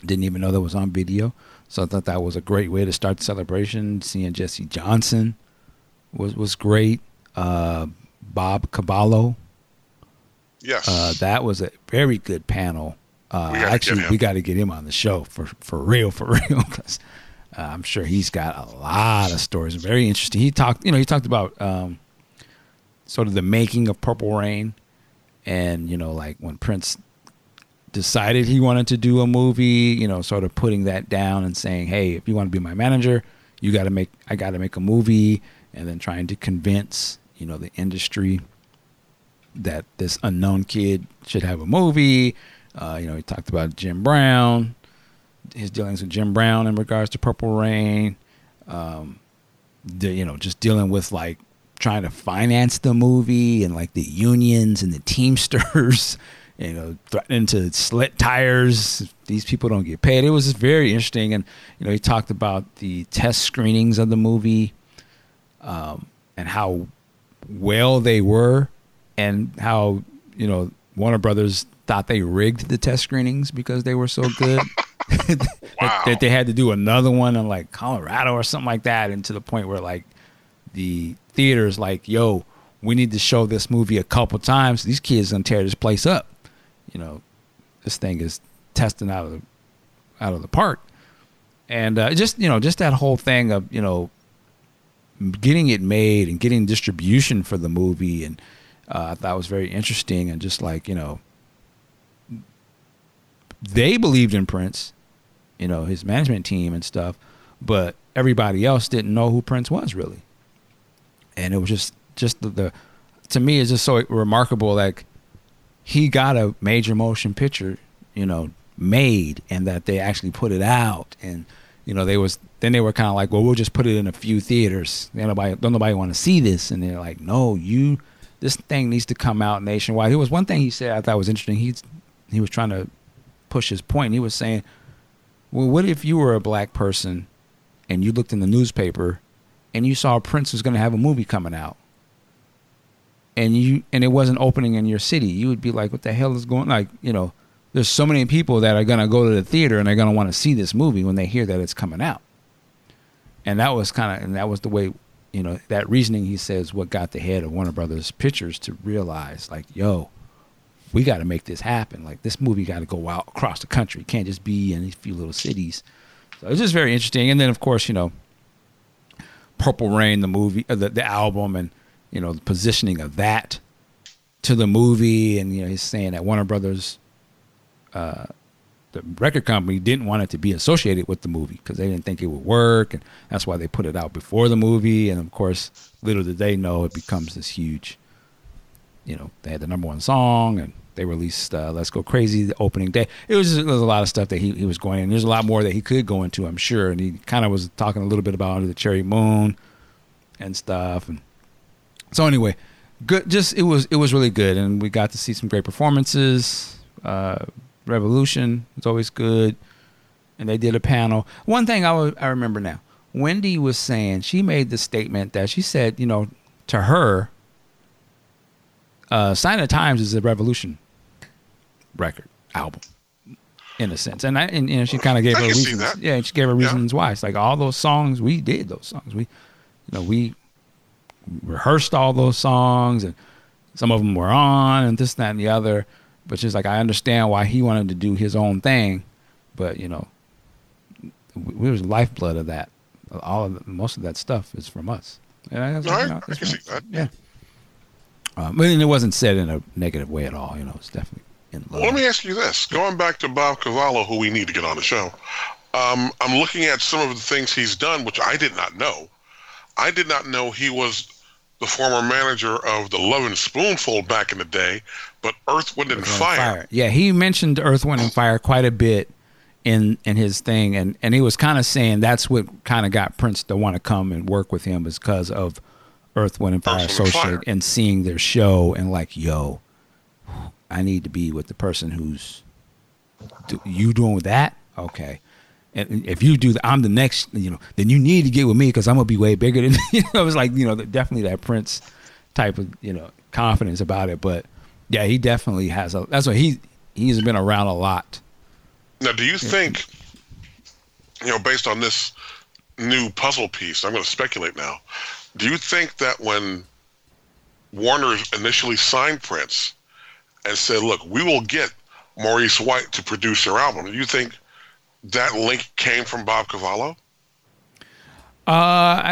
S1: Didn't even know that was on video. So I thought that was a great way to start the celebration. Seeing Jesse Johnson was was great. Uh, Bob Cavallo.
S3: Yes.
S1: Uh, that was a very good panel. Uh, we actually, we got to get him on the show for for real, for real, because uh, I'm sure he's got a lot of stories. Very interesting. He talked, you know, he talked about um, sort of the making of Purple Rain and you know like when Prince decided he wanted to do a movie, you know, sort of putting that down and saying, "Hey, if you want to be my manager, you got to make I got to make a movie," and then trying to convince, you know, the industry that this unknown kid should have a movie. Uh, you know, he talked about Jim Brown, his dealings with Jim Brown in regards to Purple Rain. Um, the, you know, just dealing with like trying to finance the movie and like the unions and the Teamsters, you know, threatening to slit tires. These people don't get paid. It was very interesting. And, you know, he talked about the test screenings of the movie um, and how well they were and how, you know, Warner Brothers thought they rigged the test screenings because they were so good. wow. that they had to do another one in like Colorado or something like that, and to the point where like the theaters like, yo, we need to show this movie a couple times. These kids gonna tear this place up. You know, this thing is testing out of the out of the park, and uh, just you know, just that whole thing of you know, getting it made and getting distribution for the movie, and uh, I thought was very interesting, and just like you know, they believed in Prince, you know, his management team and stuff, but everybody else didn't know who Prince was really. And it was just just the, the to me it's just so remarkable like he got a major motion picture you know made and that they actually put it out. And you know they was then they were kind of like well we'll just put it in a few theaters. Don't nobody don't nobody want to see this. And they're like no you this thing needs to come out nationwide. It was one thing he said i thought was interesting. He's he was trying to push his point he was saying well what if you were a black person and you looked in the newspaper and you saw Prince was going to have a movie coming out, and you and it wasn't opening in your city, you would be like, "What the hell is going?" Like, you know, there's so many people that are going to go to the theater and they're going to want to see this movie when they hear that it's coming out. And that was kind of, and that was the way, you know, that reasoning he says what got the head of Warner Brothers Pictures to realize, like, yo, we got to make this happen. Like this movie got to go out across the country. It can't just be in these few little cities. So it's just very interesting. And then of course, you know, Purple Rain, the movie, uh, the the album, and you know the positioning of that to the movie, and you know he's saying that Warner Brothers, uh, the record company, didn't want it to be associated with the movie because they didn't think it would work, and that's why they put it out before the movie. And of course, little did they know it becomes this huge. You know, they had the number one song, and they released uh, "Let's Go Crazy" the opening day. It was just, was a lot of stuff that he he was going in. There's a lot more that he could go into, I'm sure, and he kind of was talking a little bit about Under the Cherry Moon and stuff. And so anyway, good. Just it was it was really good, and we got to see some great performances. Uh, Revolution was always good, and they did a panel. One thing I I remember now, Wendy was saying she made the statement that she said, you know, to her, uh, Sign of the Times is a revolution record album. In a sense, and I and you know she kind of gave
S3: I
S1: her reasons. Yeah, she gave her
S3: Yeah.
S1: reasons why. It's like all those songs we did those songs. We, you know, we rehearsed all those songs and some of them were on and this that and the other but she's like i understand why he wanted to do his own thing but you know we was lifeblood of that all of the, most of that stuff is from us and I, was
S3: No,
S1: like, you know,
S3: I can see that.
S1: yeah um, but it wasn't said in a negative way at all you know it's definitely love
S3: let me ask you this: going back to Bob Cavallo, who we need to get on the show, um, I'm looking at some of the things he's done, which I did not know. I did not know he was the former manager of the Lovin' Spoonful back in the day, but Earth, Wind, and
S1: Earth, Wind,
S3: Fire.
S1: Yeah, he mentioned Earth, Wind, and Fire quite a bit in in his thing, and and he was kind of saying that's what kind of got Prince to want to come and work with him is because of Earth, Wind, and Fire
S3: Earth, Wind, and Fire.
S1: and seeing their show and like, yo, I need to be with the person who's you doing that, okay. And if you do, the, I'm the next. You know, then you need to get with me because I'm gonna be way bigger than. You know, it was like you know, definitely that Prince type of you know confidence about it. But yeah, he definitely has a. That's what he he's been around a lot.
S3: Now, do you think, you know, based on this new puzzle piece, I'm going to speculate now. Do you think that when Warner initially signed Prince and said, "Look, we will get Maurice White to produce your album," do you think that link came from Bob Cavallo?
S1: Uh,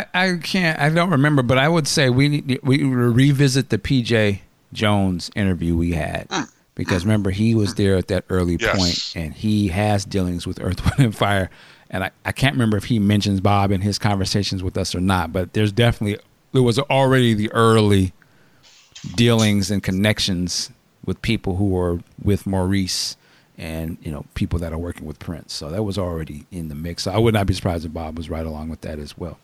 S1: I, I can't. I don't remember, but I would say we we revisit the PJ Jones interview we had because remember he was there at that early
S3: Yes.
S1: point, and he has dealings with Earth, Wind, and Fire. And I, I can't remember if he mentions Bob in his conversations with us or not, but there's definitely there was already the early dealings and connections with people who were with Maurice and you know people that are working with Prince. So that was already in the mix. So I would not be surprised if Bob was right along with that as well.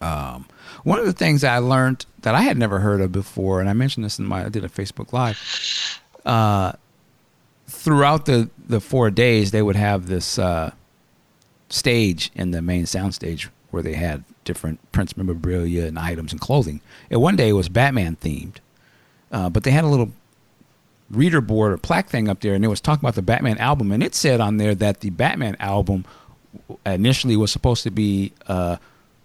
S1: Um, one of the things I learned that I had never heard of before, and I mentioned this in my I did a Facebook live. Uh, throughout the the four days, they would have this uh, stage in the main sound stage where they had different Prince memorabilia and items and clothing. And one day it was Batman themed, uh, but they had a little reader board or plaque thing up there, and it was talking about the Batman album, and it said on there that the Batman album initially was supposed to be uh,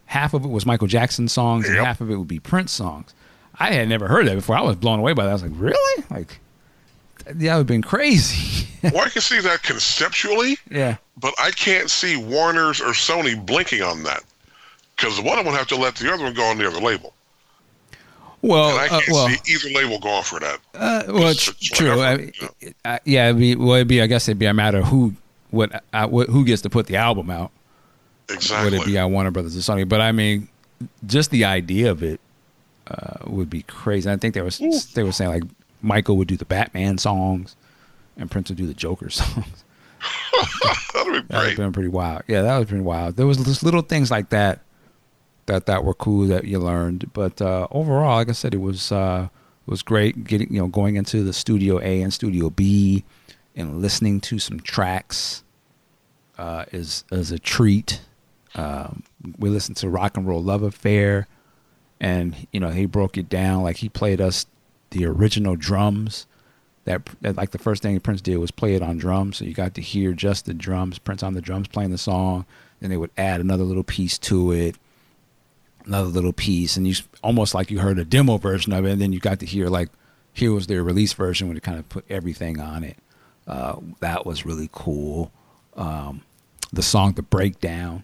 S1: half of it was Michael Jackson songs and half of it would be Prince songs. I had never heard that before. I was blown away by that. I was like, really? Like, that would have been crazy.
S3: well, I can see that conceptually,
S1: yeah.
S3: but I can't see Warner's or Sony blinking on that because one of them would have to let the other one go on the other label,
S1: Well,
S3: and I
S1: uh,
S3: can't
S1: well,
S3: see either label going for that.
S1: Uh, well,
S3: It's-
S1: true. I,
S3: you know.
S1: I, yeah, it'd be, well, it'd be. I guess it'd be a matter of who, what, uh, what, who gets to put the album out.
S3: Exactly.
S1: Would it be on Warner Brothers or Sony? But I mean, just the idea of it uh, would be crazy. I think they was they were saying like Michael would do the Batman songs, and Prince would do the Joker songs.
S3: That'd be great.
S1: That would
S3: great.
S1: have been pretty wild. Yeah, that was pretty wild. There was just little things like that that that were cool that you learned. But uh, overall, like I said, it was uh, it was great getting you know going into the studio A and studio B and listening to some tracks uh, is is a treat. Um, we listened to Rock and Roll Love Affair, and you know he broke it down like he played us the original drums that, that like the first thing Prince did was play it on drums, so you got to hear just the drums, Prince on the drums playing the song. Then they would add another little piece to it, another little piece, and you almost like you heard a demo version of it, and then you got to hear like here was their release version when it kind of put everything on it. Uh, that was really cool. Um, the song "The Breakdown,"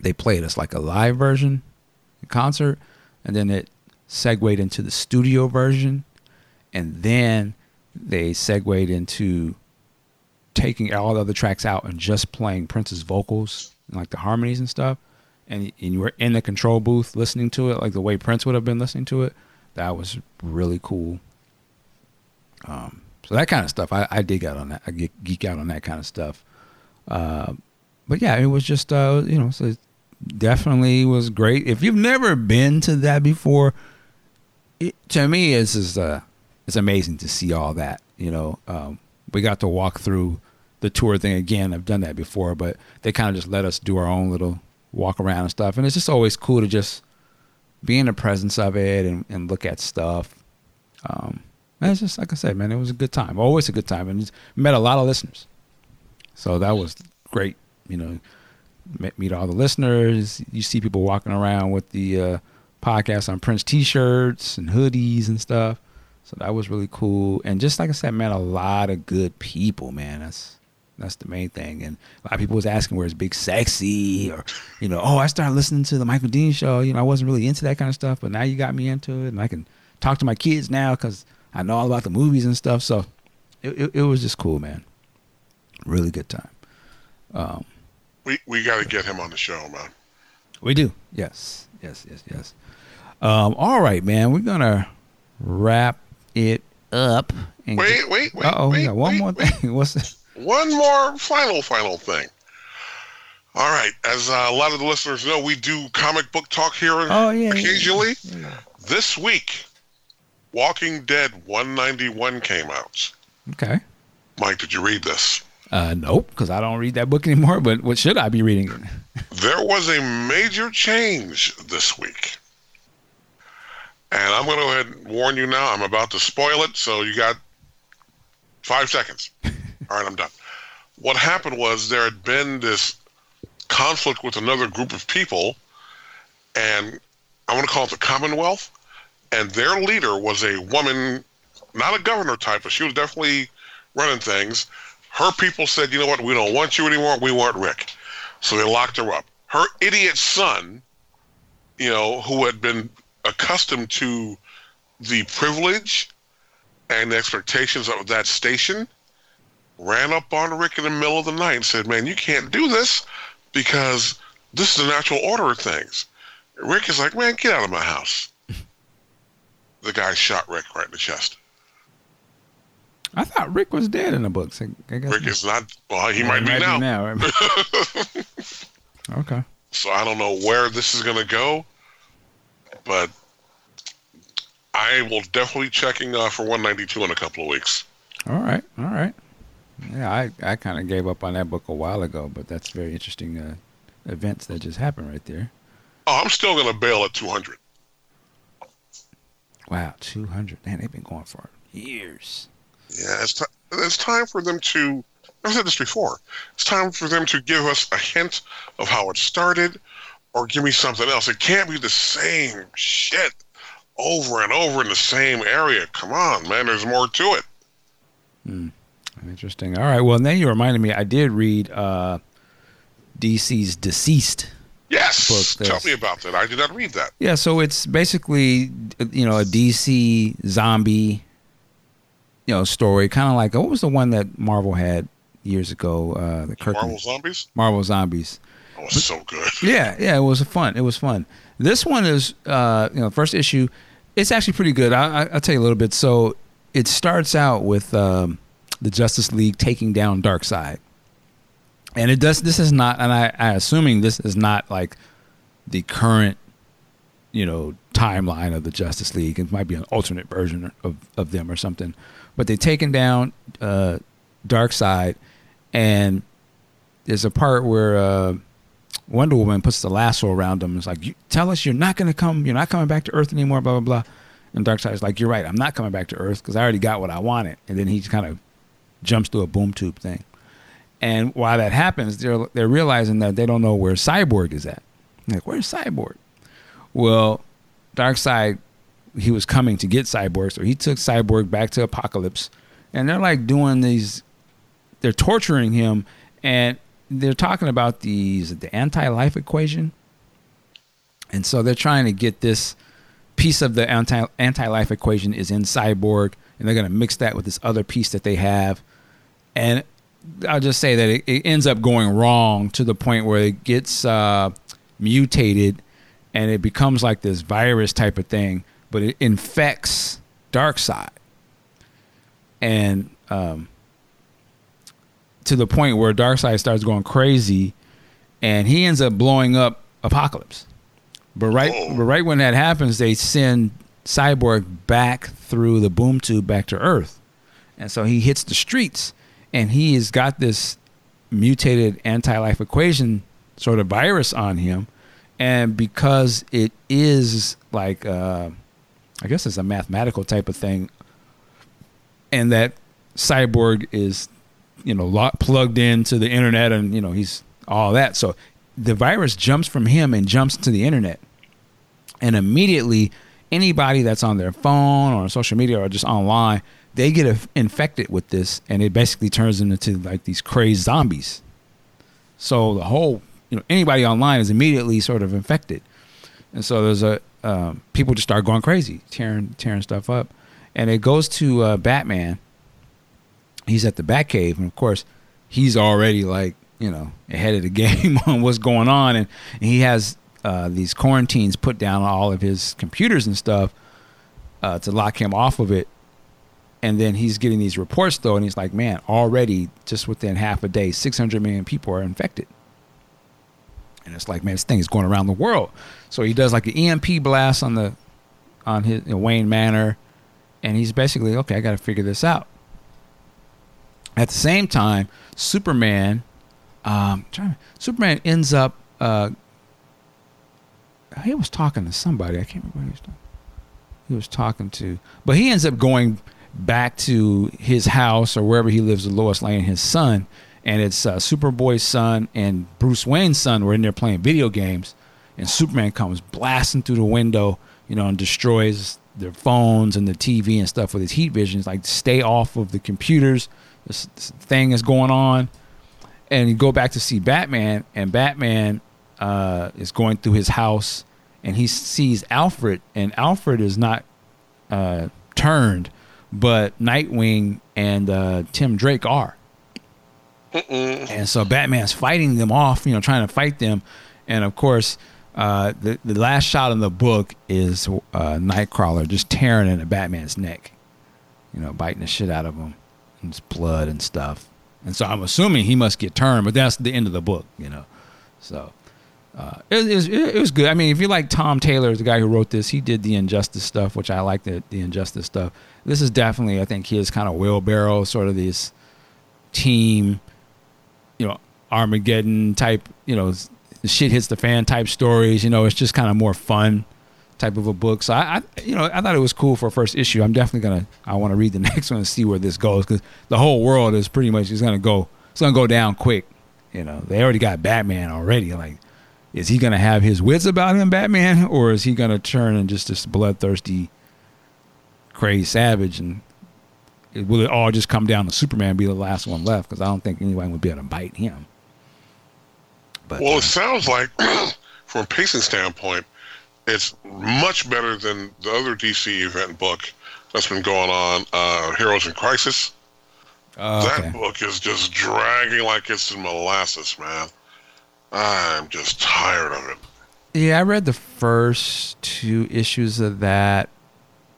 S1: they played us like a live version, a concert, and then it segued into the studio version, and then they segued into taking all the other tracks out and just playing Prince's vocals and like the harmonies and stuff. And, and you were in the control booth listening to it like the way Prince would have been listening to it. That was really cool. Um, so that kind of stuff, I, I dig out on that. I get, geek out on that kind of stuff. Uh, but yeah, it was just uh, you know, so it definitely was great. If you've never been to that before, it, to me, it's just uh, it's amazing to see all that. You know, um, we got to walk through the tour thing again. I've done that before, but they kind of just let us do our own little walk around and stuff. And it's just always cool to just be in the presence of it and, and look at stuff. Um, it's just like I said, man, it was a good time. Always a good time, and met a lot of listeners. So that was great. You know, met, meet all the listeners. You see people walking around with the uh, podcast on Prince T-shirts and hoodies and stuff. So that was really cool. And just like I said, man, a lot of good people, man. That's that's the main thing. And a lot of people was asking where's Big Sexy or, you know, oh, I started listening to the Michael Dean show. You know, I wasn't really into that kind of stuff, but now you got me into it, and I can talk to my kids now because I know all about the movies and stuff. So it, it, it was just cool, man. Really good time. Um,
S3: we we got to get him on the show, man.
S1: We do. Yes. Yes. Yes. Yes. Um, all right, man. We're gonna wrap it up.
S3: wait, get, wait, wait.
S1: Oh,
S3: we
S1: got one
S3: wait,
S1: more
S3: wait.
S1: thing. What's this?
S3: One more final, final thing. All right, as uh, a lot of the listeners know, we do comic book talk here
S1: oh, yeah,
S3: occasionally.
S1: Yeah, yeah.
S3: This week, Walking Dead 191 came out.
S1: Okay.
S3: Mike, did you read this?
S1: Uh, nope, because I don't read that book anymore. But what should I be reading?
S3: there was a major change this week. And I'm going to go ahead and warn you now. I'm about to spoil it, so you got five seconds. All right, I'm done. What happened was there had been this conflict with another group of people, and I want to call it the Commonwealth. And their leader was a woman, not a governor type, but she was definitely running things. Her people said, you know what, we don't want you anymore. We want Rick. So they locked her up. Her idiot son, you know, who had been accustomed to the privilege and the expectations of that station, ran up on Rick in the middle of the night and said, Man, you can't do this because this is the natural order of things. Rick is like, Man, get out of my house. the guy shot Rick right in the chest.
S1: I thought Rick was dead in the books. I, I
S3: Rick is not. Well, he might, be, now.
S1: now. right? okay.
S3: So I don't know where this is going to go, but I will definitely checking uh, for 192 in a couple of weeks.
S1: All right. All right. Yeah, I, I kind of gave up on that book a while ago, but that's very interesting uh, events that just happened right there.
S3: Oh, I'm still going to bail at 200.
S1: Wow, 200. Man, they've been going for years.
S3: Yeah, it's, t- it's time for them to. I've said this before. It's time for them to give us a hint of how it started, or give me something else. It can't be the same shit over and over in the same area. Come on, man. There's more to it.
S1: Hmm. Interesting. All right. Well, then you reminded me. I did read uh, DC's DCeased.
S3: Yes. Book. Tell me about that. I did not read that.
S1: Yeah. So it's basically you know a DC zombie you know story, kind of like what was the one that Marvel had years ago? Uh, the Kirkman,
S3: Marvel Zombies.
S1: Marvel Zombies.
S3: Was so good.
S1: Yeah, yeah, it was fun. It was fun. This one is, uh, you know, first issue. It's actually pretty good. I, will tell you a little bit. So it starts out with um, the Justice League taking down Darkseid, and it does. This is not, and I, I assuming this is not like the current, you know, timeline of the Justice League. It might be an alternate version of of them or something but they've taken down uh, Darkseid, and there's a part where uh, Wonder Woman puts the lasso around him. It's like, tell us you're not going to come, you're not coming back to Earth anymore, blah, blah, blah. And Darkseid's like, you're right, I'm not coming back to Earth because I already got what I wanted. And then he kind of jumps through a boom tube thing. And while that happens, they're, they're realizing that they don't know where Cyborg is at. like, where's Cyborg? Well, Darkseid he was coming to get Cyborg. So he took Cyborg back to Apokolips, and they're like doing these. They're torturing him, and they're talking about these the anti-life equation, and so they're trying to get this piece of the anti anti-life equation is in Cyborg, and they're going to mix that with this other piece that they have, and I'll just say that it, it ends up going wrong to the point where it gets uh, mutated, and it becomes like this virus type of thing, but it infects Darkseid, and um, to the point where Darkseid starts going crazy, and he ends up blowing up Apokolips. But right, but right when that happens, they send Cyborg back through the boom tube back to Earth, and so he hits the streets, and he has got this mutated anti-life equation sort of virus on him, and because it is like, uh, I guess it's a mathematical type of thing, and that Cyborg is, you know, plugged into the internet, and you know he's all that, so the virus jumps from him and jumps to the internet. And immediately, anybody that's on their phone or on social media or just online, they get infected with this, and it basically turns them into like these crazed zombies. So the whole, you know, anybody online is immediately sort of infected, and so there's a um, people just start going crazy, tearing tearing stuff up, and it goes to uh, Batman. He's at the Batcave, and of course, he's already like you know ahead of the game on what's going on and, and he has uh, these quarantines put down on all of his computers and stuff uh, to lock him off of it and then he's getting these reports though and he's like man already just within half a day 600 million people are infected and it's like man this thing is going around the world so he does like an emp blast on the on his you know, wayne manor and he's basically okay i gotta figure this out at the same time superman um, Superman ends up. Uh, he was talking to somebody. I can't remember who he was talking. He was talking to, but he ends up going back to his house or wherever he lives with Lois Lane, his son, and it's uh, Superboy's son and Bruce Wayne's son were in there playing video games, and Superman comes blasting through the window, you know, and destroys their phones and the TV and stuff with his heat vision. It's like stay off of the computers. This, this thing is going on and you go back to see Batman, and Batman uh, is going through his house, and he sees Alfred, and Alfred is not uh, turned, but Nightwing and uh, Tim Drake are.
S3: Mm-mm.
S1: And so Batman's fighting them off, you know, trying to fight them, and of course, uh, the the last shot in the book is uh, Nightcrawler just tearing into Batman's neck, you know, biting the shit out of him, and it's blood and stuff. And so I'm assuming he must get turned, but that's the end of the book, you know. So uh, it, it, was, it was good. I mean, if you like Tom Taylor, the guy who wrote this, he did the Injustice stuff, which I like the, the Injustice stuff. This is definitely, I think, his kind of wheelbarrow, sort of this team, you know, Armageddon type, you know, shit hits the fan type stories. You know, it's just kind of more fun type of a book. So I, I, you know, I thought it was cool for a first issue. I'm definitely gonna, I want to read the next one and see where this goes because the whole world is pretty much is gonna go, it's gonna go down quick. You know, they already got Batman already. Like, is he gonna have his wits about him, Batman, or is he gonna turn and just this bloodthirsty, crazy savage and it, will it all just come down to Superman be the last one left? Because I don't think anyone would be able to bite him. But
S3: Well,
S1: uh,
S3: it sounds like, from a pacing standpoint, it's much better than the other DC event book that's been going on, uh, Heroes in Crisis.
S1: uh,
S3: That
S1: okay.
S3: book is just dragging like it's in molasses, man. I'm just tired of it.
S1: Yeah, I read the first two issues of that,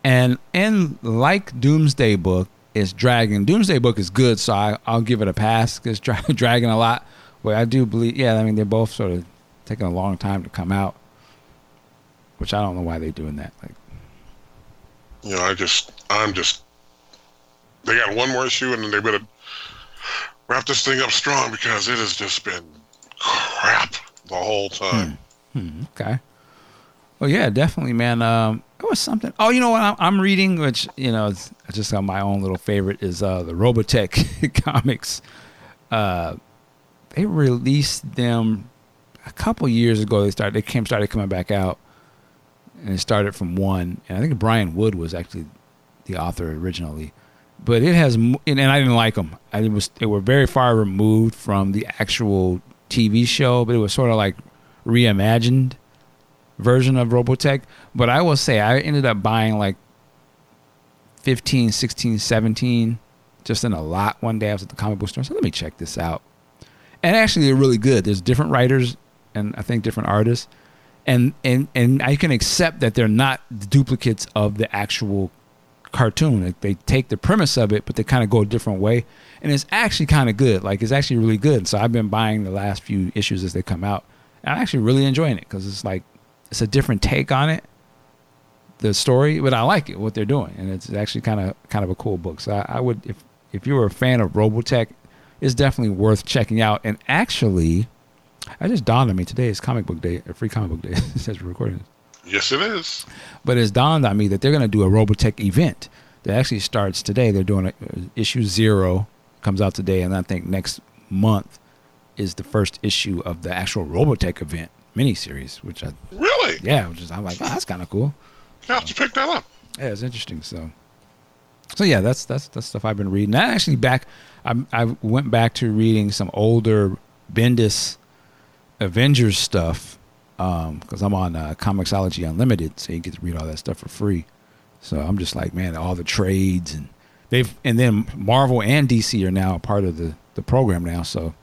S1: and and like Doomsday Book is dragging. Doomsday Book is good, so I, I'll give it a pass. It's dra- dragging a lot, but I do believe. Yeah, I mean they're both sort of taking a long time to come out, which I don't know why they're doing that. Like,
S3: You know, I just, I'm just. They got one more issue, and then they better wrap this thing up strong because it has just been crap the whole time.
S1: hmm, okay. Well, yeah, definitely, man. Um, it was something. Oh, you know what? I'm, I'm reading, which you know, I just got my own little favorite is uh, the Robotech comics. Uh, they released them a couple years ago. They started. They came started coming back out, and it started from one. And I think Brian Wood was actually the author originally, but it has, and I didn't like them. I was they were very far removed from the actual TV show, but it was sort of like reimagined version of Robotech. But I will say I ended up buying like 15, 16, 17 just in a lot one day. I was at the comic book store. So let me check this out. And actually, they're really good. There's different writers and I think different artists. And, and, and I can accept that they're not duplicates of the actual cartoon. Like they take the premise of it, but they kind of go a different way. And it's actually kind of good. Like it's actually really good. So I've been buying the last few issues as they come out. And I'm actually really enjoying it because it's like, it's a different take on it the story, but I like it what they're doing, and it's actually kind of kind of a cool book. So I, I, would if if you were a fan of Robotech, it's definitely worth checking out. And actually, I just dawned on me today is comic book day, a free comic book day. it says we're recording this.
S3: Yes, it is.
S1: But it's dawned on me that they're going to do a Robotech event that actually starts today. They're doing a, uh, issue zero comes out today, and I think next month is the first issue of the actual Robotech event miniseries, which I
S3: really
S1: yeah, which is I'm like oh, that's kind of cool.
S3: You have to pick that up.
S1: Yeah, it's interesting. So, so yeah, that's that's that's stuff I've been reading. I actually back, I I went back to reading some older Bendis Avengers stuff because um, I'm on uh, Comixology Unlimited, so you get to read all that stuff for free. So I'm just like, man, all the trades and they've and then Marvel and DC are now a part of the the program now, so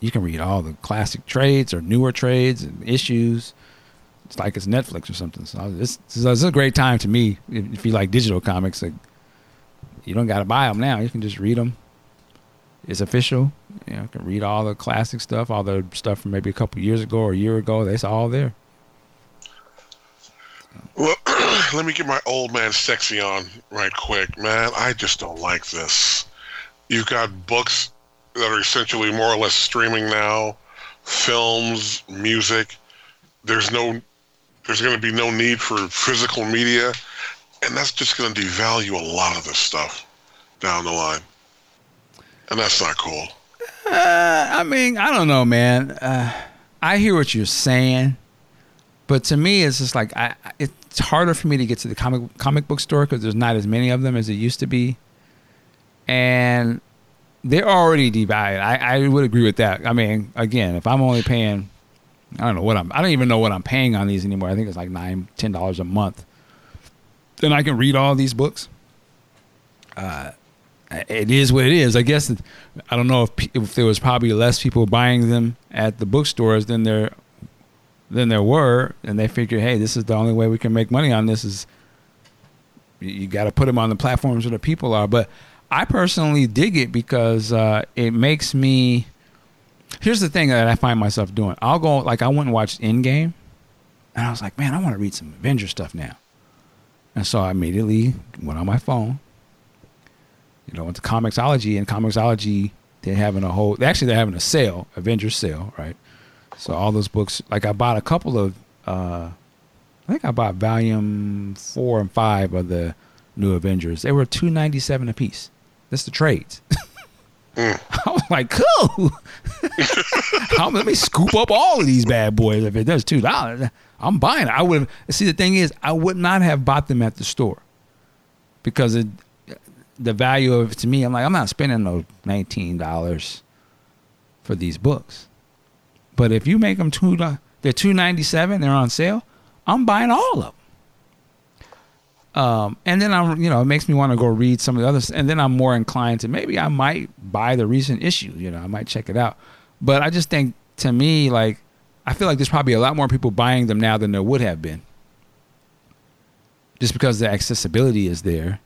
S1: you can read all the classic trades or newer trades and issues it's like it's Netflix or something. So this, this is a great time to me if, you like digital comics. Like, you don't got to buy them now; you can just read them. It's official. You know, you can read all the classic stuff, all the stuff from maybe a couple years ago or a year ago. It's all there.
S3: Well, let me get my old man sexy on right quick, man. I just don't like this. You've got books that are essentially more or less streaming now, films, music. There's no there's going to be no need for physical media, and that's just going to devalue a lot of this stuff down the line. And that's not cool.
S1: Uh, I mean, I don't know, man. Uh, I hear what you're saying, but to me, it's just like I, it's harder for me to get to the comic comic book store because there's not as many of them as it used to be, and they're already devalued. I, I would agree with that. I mean, again, if I'm only paying I don't know what I'm. I don't even know what I'm paying on these anymore. I think it's like nine, ten dollars a month. Then I can read all these books. Uh, it is what it is. I guess I don't know if if there was probably less people buying them at the bookstores than there than there were, and they figured, hey, this is the only way we can make money on this. Is you got to put them on the platforms where the people are. But I personally dig it because uh, it makes me Here's the thing that I find myself doing. I'll go like I went and watched Endgame, and I was like, man, I want to read some Avenger stuff now. And so I immediately went on my phone. You know, went to Comixology, and Comixology they're having a whole. Actually, they're having a sale, Avengers sale, right? So all those books, like I bought a couple of. uh I think I bought volume four and five of the new Avengers. They were two ninety seven a piece. That's the trades. Mm. I was like, cool. let me scoop up all of these bad boys. If it does two dollars, I'm buying it. I would see. The thing is, I would not have bought them at the store because it, the value of it to me. I'm like, I'm not spending those nineteen dollars for these books. But if you make them two, they're two ninety seven. They're on sale. I'm buying all of them. Um, and then I'm, you know, it makes me want to go read some of the others. And then I'm more inclined to maybe I might buy the recent issue. You know, I might check it out. But I just think to me, like, I feel like there's probably a lot more people buying them now than there would have been. Just because the accessibility is there.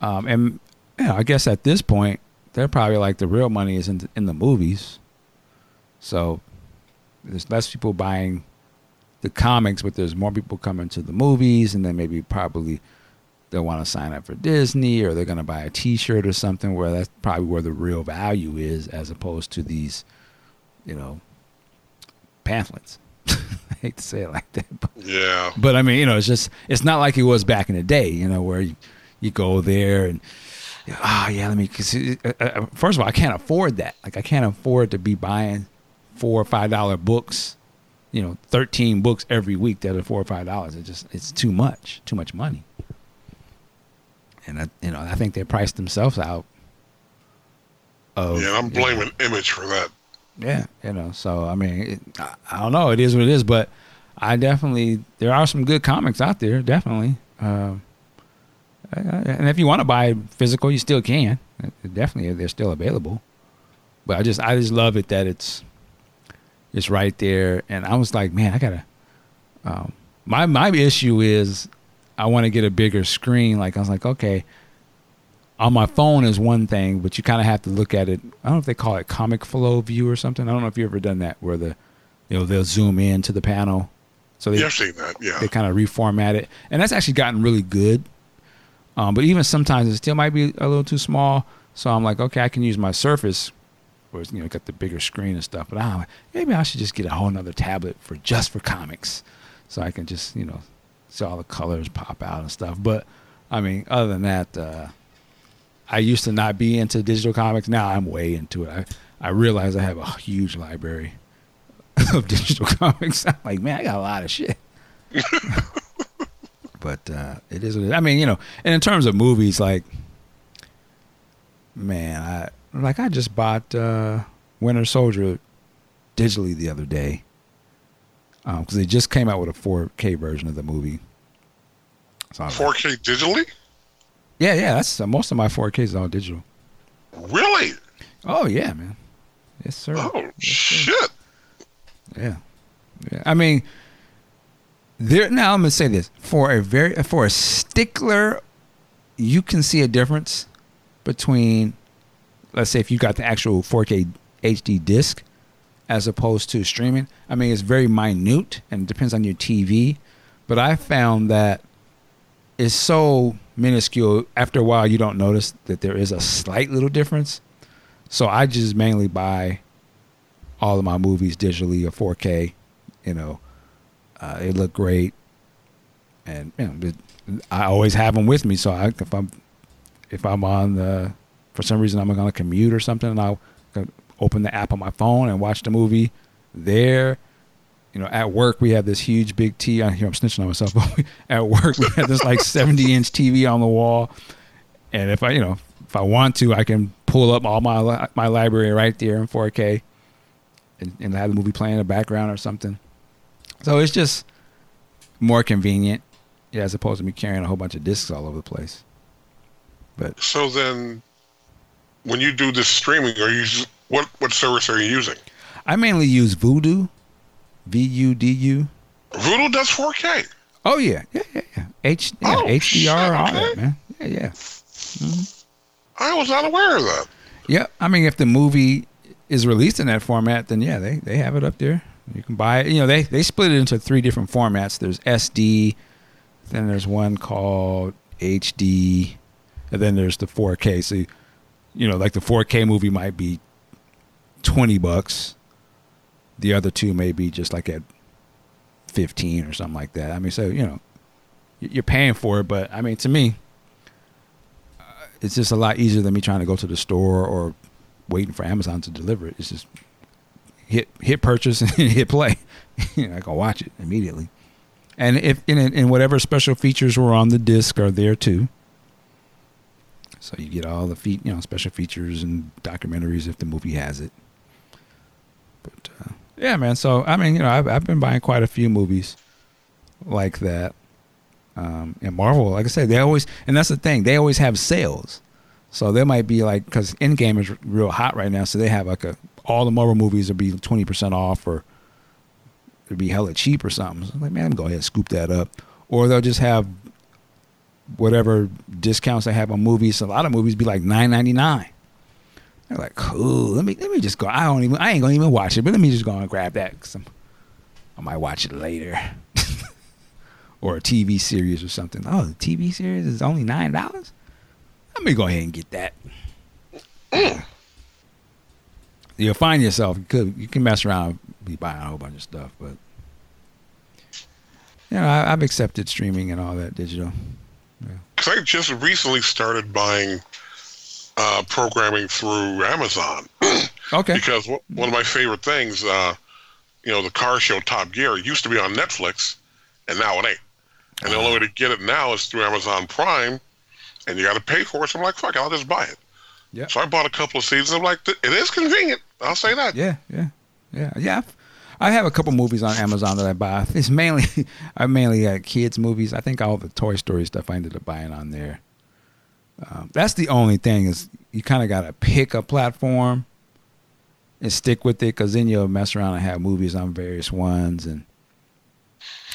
S1: Um, and you know, I guess at this point, they're probably like the real money is in the, in the movies. So there's less people buying the comics, but there's more people coming to the movies, and then maybe probably they'll want to sign up for Disney or they're going to buy a T-shirt or something. Where that's probably where the real value is, as opposed to these, you know, pamphlets. I hate to say it like that, but
S3: yeah.
S1: But I mean, you know, it's just it's not like it was back in the day, you know, where you, you go there and oh yeah, let me. Cause uh, uh, first of all, I can't afford that. Like I can't afford to be buying four or five dollar books you know, 13 books every week that are four or five dollars. It just it's too much, too much money. And I, you know, I think they priced themselves out. Of,
S3: Yeah, I'm
S1: you know,
S3: blaming Image for that.
S1: yeah, you know. So I mean, it, I, I don't know. It is what it is, but I definitely there are some good comics out there. Definitely, um, uh, and if you want to buy physical, you still can. Definitely, they're still available. But I just I just love it that it's it's right there, and I was like, man, I gotta. Um, my my issue is I want to get a bigger screen. Like I was like, okay, on my phone is one thing, but you kind of have to look at it. I don't know if they call it comic flow view or something. I don't know if you've ever done that where the you know they'll zoom in to the panel, so they
S3: Yeah, I've seen that. Yeah.
S1: they kind of reformat it, and that's actually gotten really good. Um, but even sometimes it still might be a little too small. So I'm like, okay, I can use my Surface, where it's you know got the bigger screen and stuff. But I'm like, maybe I should just get a whole nother tablet for just for comics, so I can just you know see all the colors pop out and stuff. But I mean, other than that, uh, I used to not be into digital comics. Now I'm way into it. I I realize I have a huge library of digital comics. I'm like, man, I got a lot of shit. but uh, it is what it is. I mean, you know, and in terms of movies, like, man, I like I just bought uh, Winter Soldier digitally the other day because they just came out with a 4K version of the movie. So I was like,
S3: 4K digitally?
S1: yeah, yeah, that's uh, most of my 4K is all digital.
S3: Really?
S1: Oh yeah, man. Yes, sir.
S3: Oh
S1: Yes, sir.
S3: shit!
S1: Yeah. yeah. I mean, there. Now I'm gonna say this for a very for a stickler, you can see a difference between, let's say, if you got the actual 4K HD disc, as opposed to streaming. I mean, it's very minute and depends on your TV, but I found that it's so minuscule. After a while, you don't notice that there is a slight little difference. So I just mainly buy all of my movies digitally or 4K. You know, uh, they look great, and you know, I always have them with me. So I, if I'm if I'm on the for some reason I'm on a commute or something, and I'll open the app on my phone and watch the movie there. You know, at work we have this huge big T. I hear I'm snitching on myself, but we, at work we have this like 70 inch TV on the wall, and if I, you know, if I want to, I can pull up all my my library right there in 4K, and, and have the movie playing in the background or something. So it's just more convenient, yeah, as opposed to me carrying a whole bunch of discs all over the place. But
S3: So then, when you do this streaming, are you what what service are you using?
S1: I mainly use Vudu, V U D U.
S3: Vudu does 4K.
S1: Oh yeah, yeah, yeah, yeah. H, yeah,
S3: Oh,
S1: HDR,
S3: shit,
S1: all
S3: okay.
S1: that, man. Yeah, yeah. Mm-hmm.
S3: I was not aware of that.
S1: Yeah, I mean, if the movie is released in that format, then yeah, they, they have it up there. You can buy it. You know, they they split it into three different formats. There's SD, then there's one called HD, and then there's the 4K. So, you know, like the 4K movie might be twenty bucks. The other two may be just like at fifteen or something like that. I mean, so you know, you're paying for it, but I mean, to me, uh, it's just a lot easier than me trying to go to the store or waiting for Amazon to deliver it. It's just hit hit purchase and hit play. you I can watch it immediately. And if in in whatever special features were on the disc are there too. So you get all the feat, you know, special features and documentaries if the movie has it. But uh, yeah, man. So I mean, you know, I've I've been buying quite a few movies like that. Um, and Marvel, like I said, they always, and that's the thing, they always have sales. So there might be like, because Endgame is real hot right now, so they have like a, all the Marvel movies would be 20% off or it'd be hella cheap or something. So I'm like, man, I'm going to go ahead and scoop that up. Or they'll just have whatever discounts they have on movies. A lot of movies be like nine ninety nine. They're like, cool. Let me let me just go. I don't even. I ain't gonna even watch it, but let me just go and grab that. Cause I'm, I might watch it later. or a TV series or something. Oh, the TV series is only nine dollars. Let me go ahead and get that. You'll find yourself. You could you can mess around, be buying a whole bunch of stuff, but you know I, I've accepted streaming and all that digital.
S3: Because I just recently started buying uh, programming through Amazon.
S1: Okay.
S3: Because wh- one of my favorite things, uh, you know, the car show Top Gear used to be on Netflix, and now it ain't. And the only way to get it now is through Amazon Prime, and you got to pay for it. So I'm like, fuck, it, I'll just buy it.
S1: Yeah.
S3: So I bought a couple of seasons. I'm like, it is convenient. I'll say that.
S1: Yeah, yeah, yeah, yeah. I have a couple movies on Amazon that I buy. It's mainly I mainly uh, kids movies. I think all the Toy Story stuff I ended up buying on there. Um, that's the only thing is you kind of got to pick a platform and stick with it because then you'll mess around and have movies on various ones. And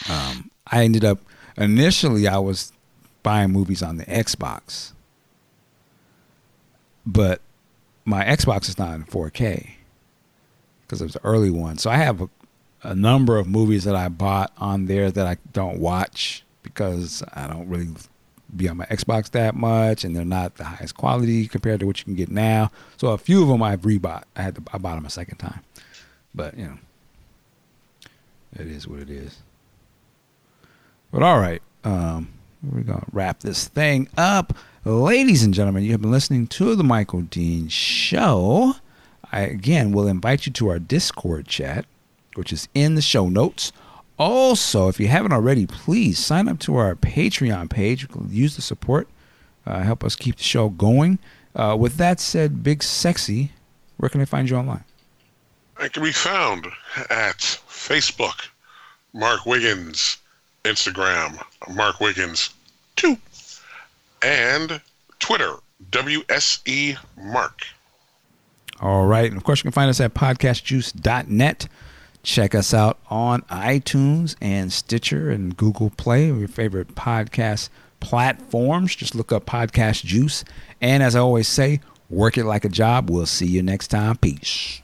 S1: um, I ended up initially I was buying movies on the Xbox, but my Xbox is not in 4K because it was an early one. So I have a, a number of movies that I bought on there that I don't watch because I don't really be on my Xbox that much, and they're not the highest quality compared to what you can get now. So a few of them I've rebought. I had to I bought them a second time, but you know, it is what it is. But all right, um, we're gonna wrap this thing up, ladies and gentlemen. You have been listening to the Michael Dean Show. I again will invite you to our Discord chat, which is in the show notes. Also, if you haven't already, please sign up to our Patreon page. Use the support, uh, help us keep the show going. Uh, with that said, Big Sexy, where can I find you online?
S3: I can be found at Facebook, Mark Wiggins, Instagram, Mark Wiggins 2, and Twitter, WSE Mark.
S1: All right. And of course, you can find us at podcastjuice.net. Check us out on iTunes and Stitcher and Google Play, your favorite podcast platforms. Just look up Podcast Juice. And as I always say, work it like a job. We'll see you next time. Peace.